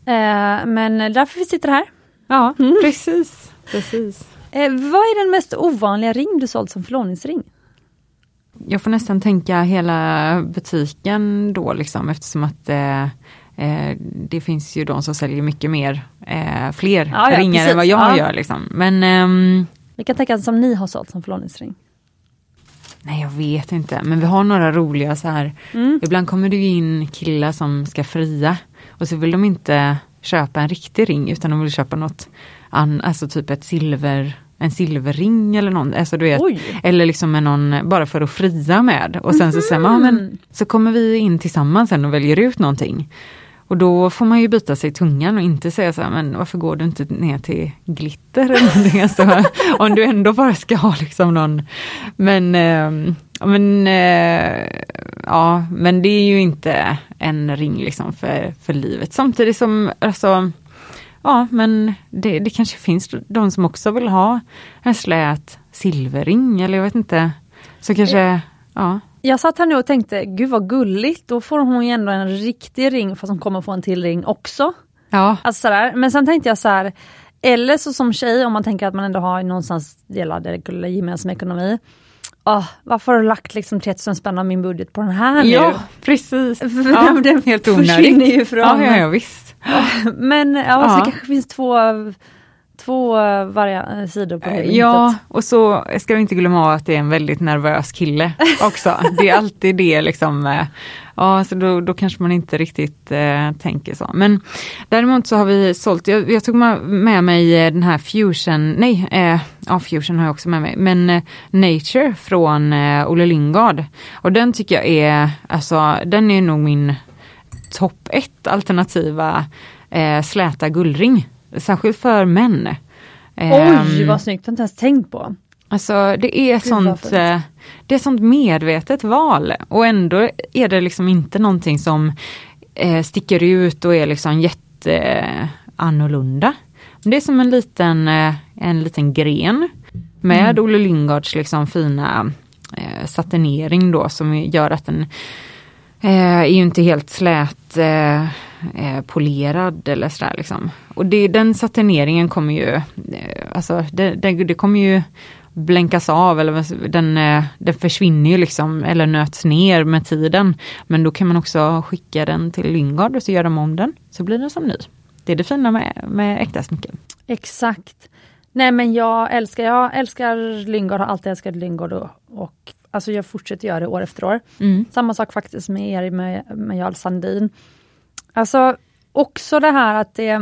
Speaker 1: Eh, men därför vi sitter här.
Speaker 2: Ja, mm. precis. precis.
Speaker 1: Eh, vad är den mest ovanliga ring du sålt som förlovningsring?
Speaker 2: Jag får nästan tänka hela butiken då liksom eftersom att eh, Eh, det finns ju de som säljer mycket mer, eh, fler ja, ja, ringar precis. än vad jag ja. gör. Liksom. Men, ehm,
Speaker 1: Vilka tänka som ni har sålt som förlovningsring?
Speaker 2: Nej jag vet inte, men vi har några roliga så här. Mm. Ibland kommer det in killar som ska fria och så vill de inte köpa en riktig ring utan de vill köpa något annat, alltså typ ett silver en silverring eller någon, alltså du vet, eller liksom med någon, bara för att fria med. Och sen så säger man, men, mm. så kommer vi in tillsammans sen och väljer ut någonting. Och då får man ju byta sig tungan och inte säga så här, men varför går du inte ner till glitter eller någonting? Alltså, *laughs* om du ändå bara ska ha liksom någon, men, eh, men eh, ja, men det är ju inte en ring liksom för, för livet. Samtidigt som, alltså, ja men det, det kanske finns de som också vill ha en slät silverring eller jag vet inte. Så kanske, ja.
Speaker 1: Jag satt här nu och tänkte, gud vad gulligt, då får hon ju ändå en riktig ring fast hon kommer få en till ring också.
Speaker 2: Ja.
Speaker 1: Alltså sådär. Men sen tänkte jag så här, eller så som tjej om man tänker att man ändå har någonstans delad gemensam ekonomi. Oh, varför har du lagt liksom 3000 spänn av min budget på den här nu? *laughs*
Speaker 2: Ja precis. ja,
Speaker 1: den helt onödigt. ju från.
Speaker 2: Ja, ja, ja, visst.
Speaker 1: Men ja, ja. Så det kanske finns två två varia- sidor på det
Speaker 2: Ja, och så ska vi inte glömma att det är en väldigt nervös kille också. *laughs* det är alltid det liksom. Eh, ja, så då, då kanske man inte riktigt eh, tänker så. Men däremot så har vi sålt, jag, jag tog med mig eh, den här Fusion, nej, eh, ja Fusion har jag också med mig, men eh, Nature från eh, Olle Lingard. Och den tycker jag är, alltså den är nog min topp ett alternativa eh, släta guldring särskilt för män.
Speaker 1: Oj um, vad snyggt, jag har inte ens tänkt på.
Speaker 2: Alltså det är Gud, sånt, eh, det är sånt medvetet val och ändå är det liksom inte någonting som eh, sticker ut och är liksom jätte eh, annorlunda. Det är som en liten, eh, en liten gren med mm. Olle Lyngards liksom fina satinering då som gör att den Eh, är ju inte helt slät eh, eh, polerad eller sådär liksom. Och det, den satineringen kommer ju, eh, alltså det, det, det, kommer ju blänkas av eller den, eh, den försvinner ju liksom eller nöts ner med tiden. Men då kan man också skicka den till Lyngard och så gör de om den så blir den som ny. Det är det fina med, med äkta smycken.
Speaker 1: Exakt. Nej men jag älskar, jag älskar Lyngard, har alltid älskat Lyngard och, och alltså jag fortsätter göra det år efter år. Mm. Samma sak faktiskt med er med, med Jarl Sandin. Alltså också det här att det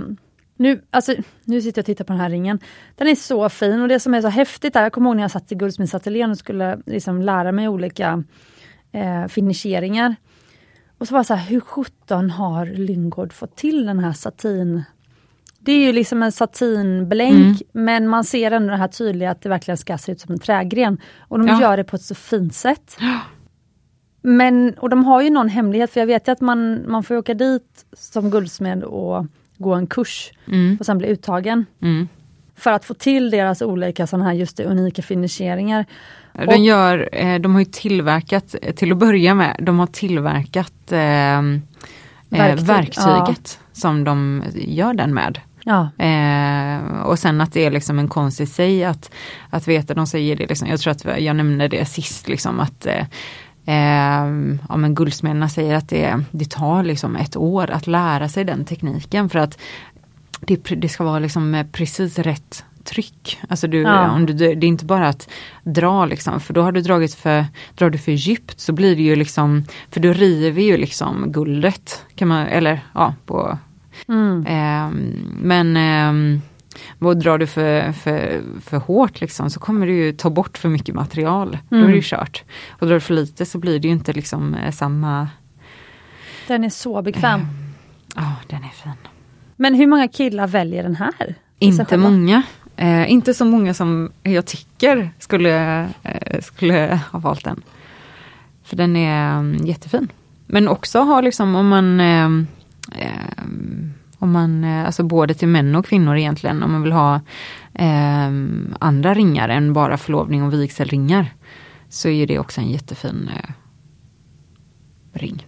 Speaker 1: nu, alltså, nu sitter jag och tittar på den här ringen. Den är så fin och det som är så häftigt är, jag kommer ihåg när jag satt i guldsmedsateljén och skulle liksom lära mig olika eh, finisheringar. Och så var det så här, hur sjutton har Lyngård fått till den här satin det är ju liksom en satinblänk mm. men man ser ändå det här tydliga att det verkligen ska se ut som en trägren. Och de ja. gör det på ett så fint sätt. *gasps* Men, och de har ju någon hemlighet för jag vet ju att man, man får åka dit som guldsmed och gå en kurs mm. och sen bli uttagen. Mm. För att få till deras olika sådana här just det, unika finisheringar.
Speaker 2: De, gör, eh, de har ju tillverkat, till att börja med, de har tillverkat eh, Verktyg. verktyget ja. som de gör den med. Ja. Eh, och sen att det är liksom en konst i sig att, att veta, de säger det liksom, jag tror att jag nämnde det sist liksom att eh, eh, ja, men guldsmederna säger att det, det tar liksom ett år att lära sig den tekniken för att det, det ska vara liksom precis rätt tryck. Alltså du, ja. om du, det är inte bara att dra liksom, för då har du dragit för, drar du för djupt så blir det ju liksom, för då river ju liksom guldet. Kan man, eller ja, på Mm. Eh, men eh, och drar du för, för, för hårt liksom, så kommer du ju ta bort för mycket material. Mm. Då är det ju mm. kört. Och drar du för lite så blir det ju inte liksom eh, samma...
Speaker 1: Den är så bekväm.
Speaker 2: Ehm, ja, oh, den är fin.
Speaker 1: Men hur många killar väljer den här?
Speaker 2: Inte många. Eh, inte så många som jag tycker skulle, eh, skulle ha valt den. För den är um, jättefin. Men också har liksom om man ehm, eh, om man, eh, alltså både till män och kvinnor egentligen, om man vill ha eh, andra ringar än bara förlovning och vigselringar. Så är det också en jättefin eh, ring.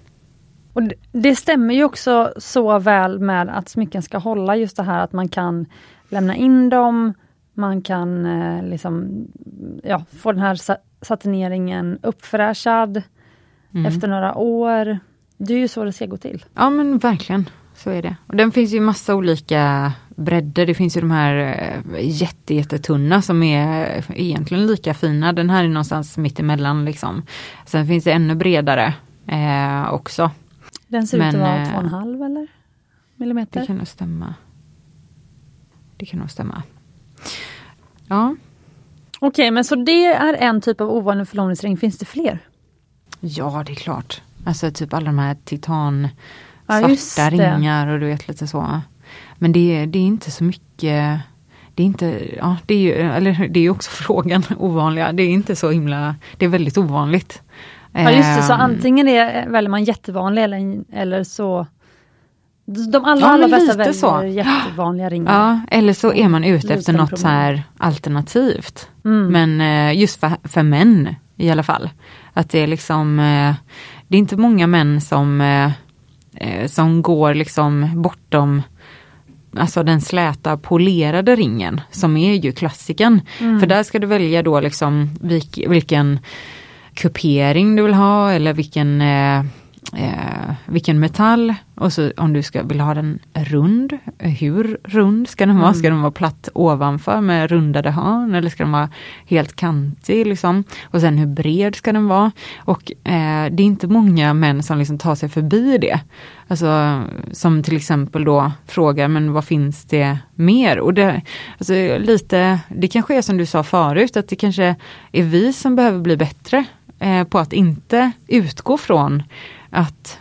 Speaker 1: Och Det stämmer ju också så väl med att smycken ska hålla just det här att man kan lämna in dem, man kan eh, liksom, ja, få den här satineringen uppfräschad mm. efter några år. Det är ju så det ska gå till.
Speaker 2: Ja men verkligen så är det. Och den finns ju massa olika bredder. Det finns ju de här eh, jätte, jättetunna som är egentligen lika fina. Den här är någonstans mittemellan liksom. Sen finns det ännu bredare eh, också.
Speaker 1: Den ser Men, ut att vara 2,5 eh, eller? Millimeter?
Speaker 2: Det kan nog stämma. Det kan nog stämma. Ja.
Speaker 1: Okej, okay, men så det är en typ av ovanlig förlovningsring. Finns det fler?
Speaker 2: Ja, det är klart. Alltså typ alla de här titan ja, svarta ringar och du vet lite så. Men det, det är inte så mycket det är inte, ja det är ju, eller det är också *laughs* frågan, ovanliga, det är inte så himla, det är väldigt ovanligt.
Speaker 1: Ja just det, så ehm. antingen är, väljer man jättevanlig eller, eller så de allra, ja, allra bästa väljer så. jättevanliga ringar.
Speaker 2: Ja, eller så är man ute efter något så här alternativt. Mm. Men eh, just för, för män i alla fall. Att det är liksom, eh, det är inte många män som eh, eh, som går liksom bortom alltså den släta polerade ringen som är ju klassiken. Mm. För där ska du välja då liksom vilk, vilken kupering du vill ha eller vilken eh, eh, vilken metall och så om du ska, vill ha den rund, hur rund ska den vara? Mm. Ska den vara platt ovanför med rundade hörn eller ska den vara helt kantig? Liksom? Och sen hur bred ska den vara? Och eh, det är inte många män som liksom tar sig förbi det. Alltså som till exempel då frågar, men vad finns det mer? Och det, alltså, lite, det kanske är som du sa förut, att det kanske är vi som behöver bli bättre eh, på att inte utgå från att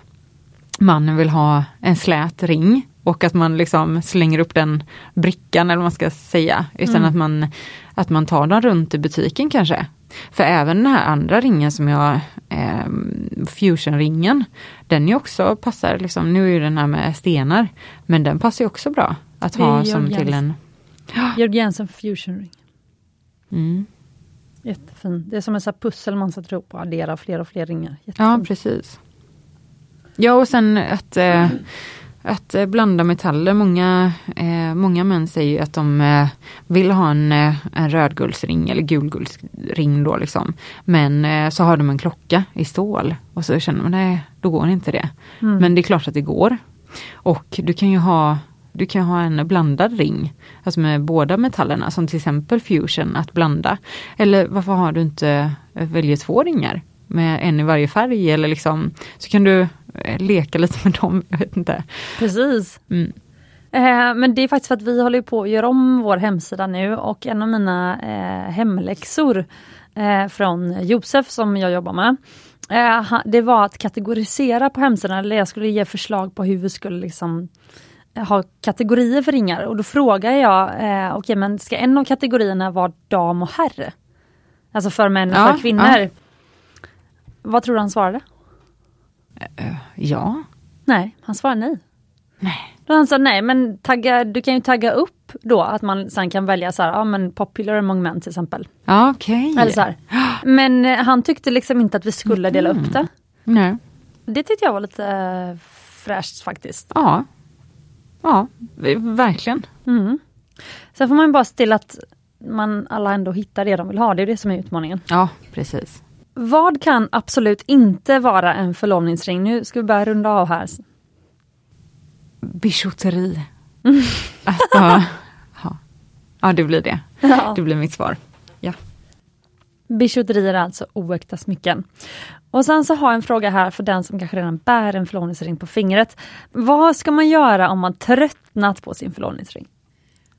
Speaker 2: mannen vill ha en slät ring och att man liksom slänger upp den brickan eller vad man ska säga. Utan mm. att, man, att man tar den runt i butiken kanske För även den här andra ringen som jag, eh, fusionringen, den är också passar, liksom, nu är ju den här med stenar, men den passar ju också bra att ha som
Speaker 1: Jörg
Speaker 2: till en... *gasps*
Speaker 1: Jörg Jensen Fusion Ring.
Speaker 2: Mm.
Speaker 1: Jättefin. Det är som ett pussel man sätter ihop och adderar fler och fler ringar.
Speaker 2: Ja,
Speaker 1: Jättefin.
Speaker 2: precis. Ja, och sen att, eh, att blanda metaller. Många, eh, många män säger att de eh, vill ha en, eh, en rödguldsring eller gulguldsring då liksom. Men så har de en klocka i stål och så känner man nej, då går inte det.
Speaker 1: Mm.
Speaker 2: Men det är klart att det går. Och du kan ju ha du kan ha en blandad ring, alltså med båda metallerna, som till exempel fusion, att blanda. Eller varför har du inte, väljer två ringar med en i varje färg eller liksom, så kan du leka lite med dem, jag vet inte.
Speaker 1: Precis.
Speaker 2: Mm.
Speaker 1: Eh, men det är faktiskt för att vi håller på att göra om vår hemsida nu och en av mina eh, hemläxor eh, från Josef som jag jobbar med. Eh, det var att kategorisera på hemsidan, eller jag skulle ge förslag på hur vi skulle liksom eh, ha kategorier för ringar och då frågar jag, eh, okej men ska en av kategorierna vara dam och herre? Alltså för män och
Speaker 2: Ja,
Speaker 1: för kvinnor. Vad tror du han svarade?
Speaker 2: Ja,
Speaker 1: Nej, han svarade nej.
Speaker 2: nej.
Speaker 1: Då han sa nej men tagga, du kan ju tagga upp då att man sen kan välja så här, ja men popular among men till exempel.
Speaker 2: Ja, okej.
Speaker 1: Eller så här. Men eh, han tyckte liksom inte att vi skulle dela upp det.
Speaker 2: Nej.
Speaker 1: Det tyckte jag var lite eh, fräscht faktiskt.
Speaker 2: Ja. Ja, verkligen.
Speaker 1: Mm. Sen får man ju bara se till att man alla ändå hittar det de vill ha, det är det som är utmaningen.
Speaker 2: Ja, precis.
Speaker 1: Vad kan absolut inte vara en förlovningsring? Nu ska vi börja runda av här.
Speaker 2: Bijouteri. *laughs* Alltså, ja. ja, det blir det.
Speaker 1: Ja.
Speaker 2: Det blir mitt svar. Ja.
Speaker 1: Bijouteri är alltså oäkta smycken. Och sen så har jag en fråga här för den som kanske redan bär en förlovningsring på fingret. Vad ska man göra om man tröttnat på sin förlovningsring?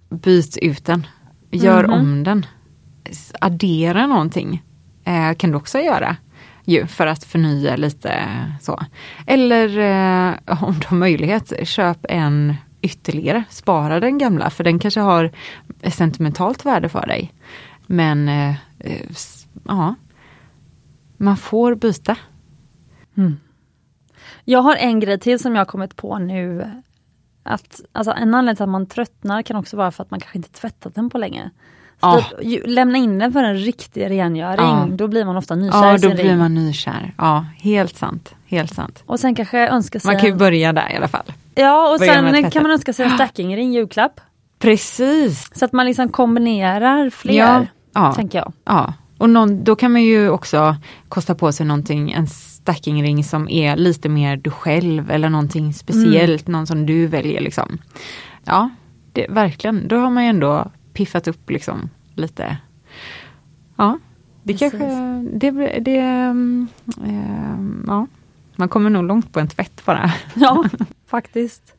Speaker 2: Byt ut den. Gör
Speaker 1: Mhm.
Speaker 2: om den. Addera någonting. Eh, kan du också göra. Ju, för att förnya lite så. Eller eh, om du har möjlighet, köp en ytterligare. Spara den gamla för den kanske har ett sentimentalt värde för dig. Men eh, eh ja, man får byta. Mm.
Speaker 1: Jag har en grej till som jag har kommit på nu. Att, alltså en anledning till att man tröttnar kan också vara för att man kanske inte tvättat den på länge.
Speaker 2: Ja.
Speaker 1: ju- lämna in den för en riktig rengöring,
Speaker 2: Ja.
Speaker 1: då blir man ofta nykär
Speaker 2: Ja, då blir
Speaker 1: ring.
Speaker 2: man nykär. Ja, helt sant. Helt sant.
Speaker 1: Och sen kanske önska sig
Speaker 2: Man kan ju börja där i alla fall.
Speaker 1: Ja, och
Speaker 2: börja
Speaker 1: sen kan man önska sig en stackingring, julklapp.
Speaker 2: Precis.
Speaker 1: Så att man liksom kombinerar fler,
Speaker 2: Ja, ja.
Speaker 1: tänker jag.
Speaker 2: Ja, och någon, då kan man ju också kosta på sig någonting, en stackingring som är lite mer du själv eller någonting speciellt, någon som du väljer liksom. Ja, det, verkligen, då har man ju ändå piffat upp liksom lite. Ja, det
Speaker 1: Precis.
Speaker 2: kanske, det, det eh, ja, man kommer nog långt på en tvätt bara. *laughs*
Speaker 1: Ja, faktiskt.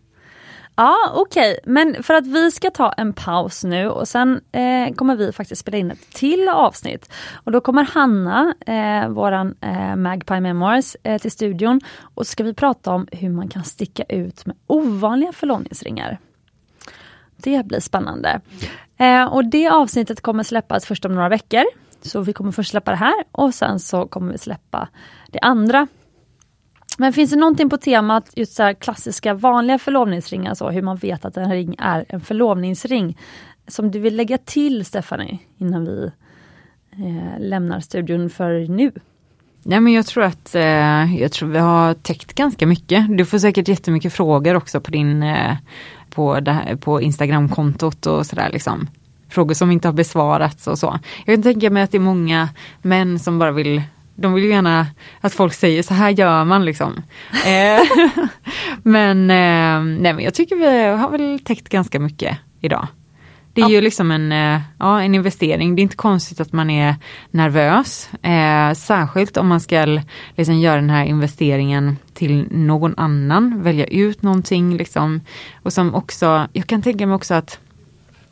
Speaker 1: Ja, okej, men för att vi ska ta en paus nu och sen eh, kommer vi faktiskt spela in ett till avsnitt. Och då kommer Hanna, eh, våran eh, Magpie Memoirs, eh, till studion och så ska vi prata om hur man kan sticka ut med ovanliga förlovningsringar. Det blir spännande. Eh, och det avsnittet kommer släppas först om några veckor. Så vi kommer först släppa det här och sen så kommer vi släppa det andra men finns det någonting på temat just så här klassiska vanliga förlovningsringar, så hur man vet att en ring är en förlovningsring, som du vill lägga till Stephanie innan vi eh, lämnar studion för nu?
Speaker 2: Nej men jag tror att eh, jag tror vi har täckt ganska mycket. Du får säkert jättemycket frågor också på din eh, på, det på Instagramkontot och sådär liksom. Frågor som inte har besvarats och så. Jag kan tänka mig att det är många män som bara vill de vill ju gärna att folk säger så här gör man liksom. *laughs* Eh, *laughs* men, eh, nej, men jag tycker vi har väl täckt ganska mycket idag. Det är
Speaker 1: Ja.
Speaker 2: ju liksom en, eh, ja, en investering. Det är inte konstigt att man är nervös. Eh, särskilt om man ska liksom göra den här investeringen till någon annan, välja ut någonting liksom. Och som också, jag kan tänka mig också att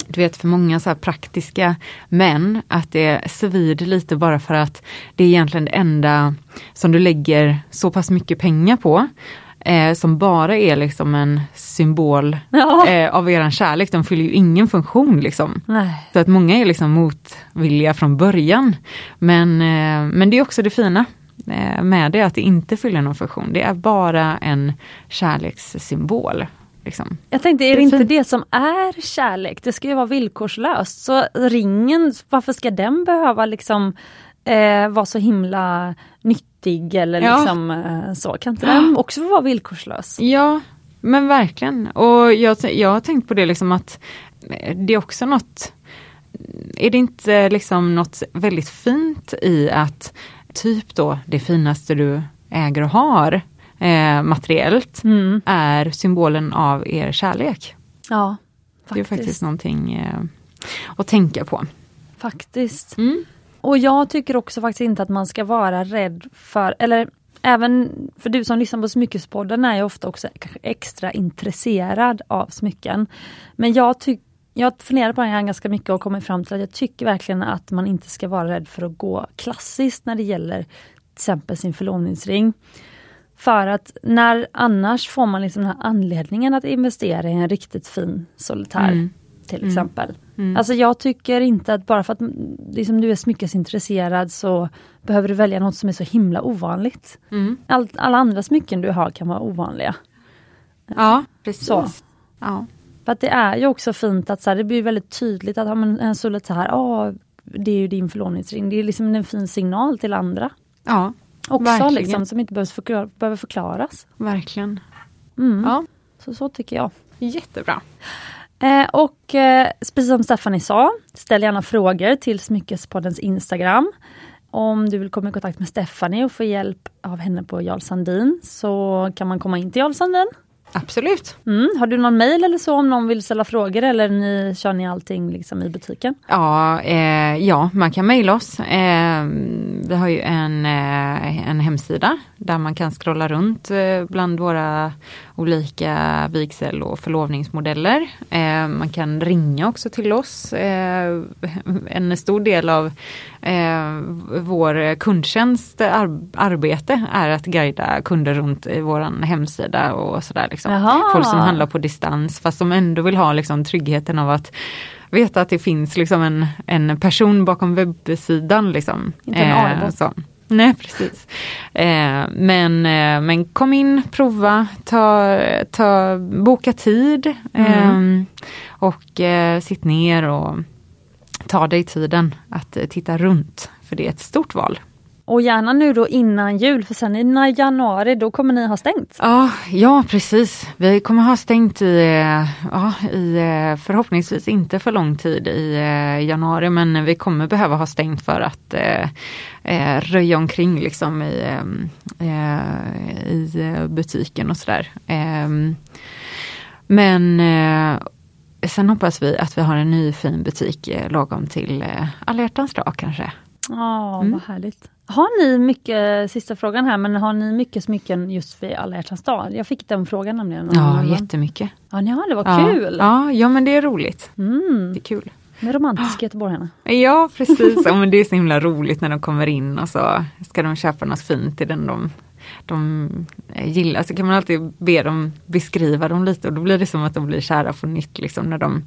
Speaker 2: du vet för många så här praktiska män att det svider lite bara för att det är egentligen det enda som du lägger så pass mycket pengar på. Eh, som bara är liksom en symbol
Speaker 1: Ja.
Speaker 2: eh, av eran kärlek, de fyller ju ingen funktion liksom.
Speaker 1: Nej.
Speaker 2: Så att många är liksom motvilliga från början. Men, eh, men det är också det fina eh, med det, att det inte fyller någon funktion. Det är bara en kärlekssymbol. Liksom.
Speaker 1: Jag tänkte, är
Speaker 2: Det
Speaker 1: inte det som är kärlek? Det ska ju vara villkorslöst. Så ringen, varför ska den behöva liksom eh, vara så himla nyttig eller
Speaker 2: Ja.
Speaker 1: liksom eh, så? Kan inte den också få vara villkorslös?
Speaker 2: Ja, men verkligen. Och jag, jag har tänkt på det liksom att eh, det är också något är det inte liksom något väldigt fint i att typ då det finaste du äger och har eh, materiellt
Speaker 1: Mm.
Speaker 2: är symbolen av er kärlek.
Speaker 1: Ja,
Speaker 2: Det är
Speaker 1: faktiskt.
Speaker 2: faktiskt någonting eh, att tänka på.
Speaker 1: faktiskt.
Speaker 2: Mm.
Speaker 1: Och jag tycker också faktiskt inte att man ska vara rädd för, eller även för du som lyssnar på Smyckespodden är ju ofta också extra intresserad av smycken. Men jag tycker jag har funderat på det här ganska mycket och kommit fram till att jag tycker verkligen att man inte ska vara rädd för att gå klassiskt när det gäller till exempel sin förlovningsring. För att när annars får man liksom den här anledningen att investera i en riktigt fin solitär
Speaker 2: Mm
Speaker 1: till exempel. Alltså jag tycker inte att bara för att mm, liksom, du är smyckesintresserad så behöver du välja något som är så himla ovanligt.
Speaker 2: Mm.
Speaker 1: Allt, alla andra smycken du har kan vara ovanliga.
Speaker 2: Ja, precis.
Speaker 1: Så.
Speaker 2: Ja.
Speaker 1: För att det är ju också fint att så här, det blir väldigt tydligt att har man en solitär, ja det är ju din förlovningsring. Det är liksom en fin signal till andra.
Speaker 2: ja,
Speaker 1: Också
Speaker 2: Verkligen.
Speaker 1: liksom, som inte förklara, behöver förklaras.
Speaker 2: verkligen.
Speaker 1: Mm.
Speaker 2: Ja,
Speaker 1: Så, så tycker jag.
Speaker 2: jättebra.
Speaker 1: Eh, och eh, precis som Stephanie sa, ställ gärna frågor till Smyckespoddens Instagram. Om du vill komma i kontakt med Stephanie och få hjälp av henne på Jarl Sandin så kan man komma in till Jarl Sandin.
Speaker 2: Absolut.
Speaker 1: Mm. Har du någon mail eller så om någon vill ställa frågor eller ni, kör ni allting liksom i butiken?
Speaker 2: Ja, eh, ja, man kan mejla oss. Eh, vi har ju en, eh, en hemsida där man kan scrolla runt eh, bland våra olika vigsel och förlovningsmodeller. Eh, man kan ringa också till oss. Eh, en stor del av eh, vår kundtjänst ar- arbete är att guida kunder runt i våran hemsida och sådär. Liksom.
Speaker 1: Jaha.
Speaker 2: Folk som handlar på distans fast som ändå vill ha liksom, tryggheten av att veta att det finns liksom en, en person bakom webbsidan. Liksom.
Speaker 1: Inte en
Speaker 2: så. Nej precis. Eh, men, eh, men kom in, prova, ta, ta, boka tid
Speaker 1: Mm.
Speaker 2: eh, och eh, sitt ner och ta dig tiden att eh, titta runt. För det är ett stort val.
Speaker 1: Och gärna nu då innan jul för sen i januari då kommer ni ha stängt.
Speaker 2: Ja, ja precis. Vi kommer ha stängt i, eh, ja, i eh, förhoppningsvis inte för lång tid i januari men vi kommer behöva ha stängt för att eh, röja omkring liksom i, eh, i butiken och sådär. Eh, men sen hoppas vi att vi har en ny fin butik eh, lagom till eh, alla hjärtans dag kanske.
Speaker 1: Ja,
Speaker 2: Mm.
Speaker 1: vad härligt. Har ni mycket, sista frågan här, men har ni mycket smycken just vid alla hjärtans dag? Jag fick den frågan nämligen.
Speaker 2: Ja, jättemycket.
Speaker 1: Ja, ni har det, vad
Speaker 2: Ja.
Speaker 1: kul!
Speaker 2: Ja, ja, men det är roligt.
Speaker 1: Mm,
Speaker 2: Det är kul.
Speaker 1: med romantiska göteborgarna. *gasps*
Speaker 2: Ja precis, ja, men det är så himla roligt när de kommer in och så ska de köpa något fint till den de, de gillar. Så kan man alltid be dem beskriva dem lite och då blir det som att de blir kära på nytt. Liksom, när de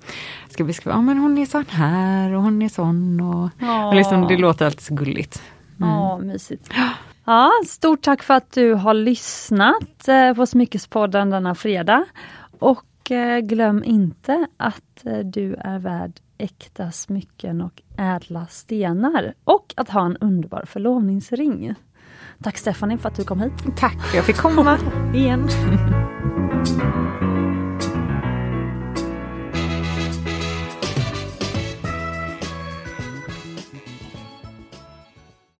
Speaker 2: ska beskriva, ja men hon är sån här och hon är sån. Och,
Speaker 1: Ja.
Speaker 2: och liksom, det låter alltid så gulligt.
Speaker 1: Ja, mysigt. Ja, stort tack för att du har lyssnat eh, på Smyckespodden denna fredag. Och eh, glöm inte att eh, du är värd äkta smycken och ädla stenar. Och att ha en underbar förlovningsring. Tack Stephanie för att du kom hit.
Speaker 2: Tack för att jag fick komma *laughs* igen. *laughs*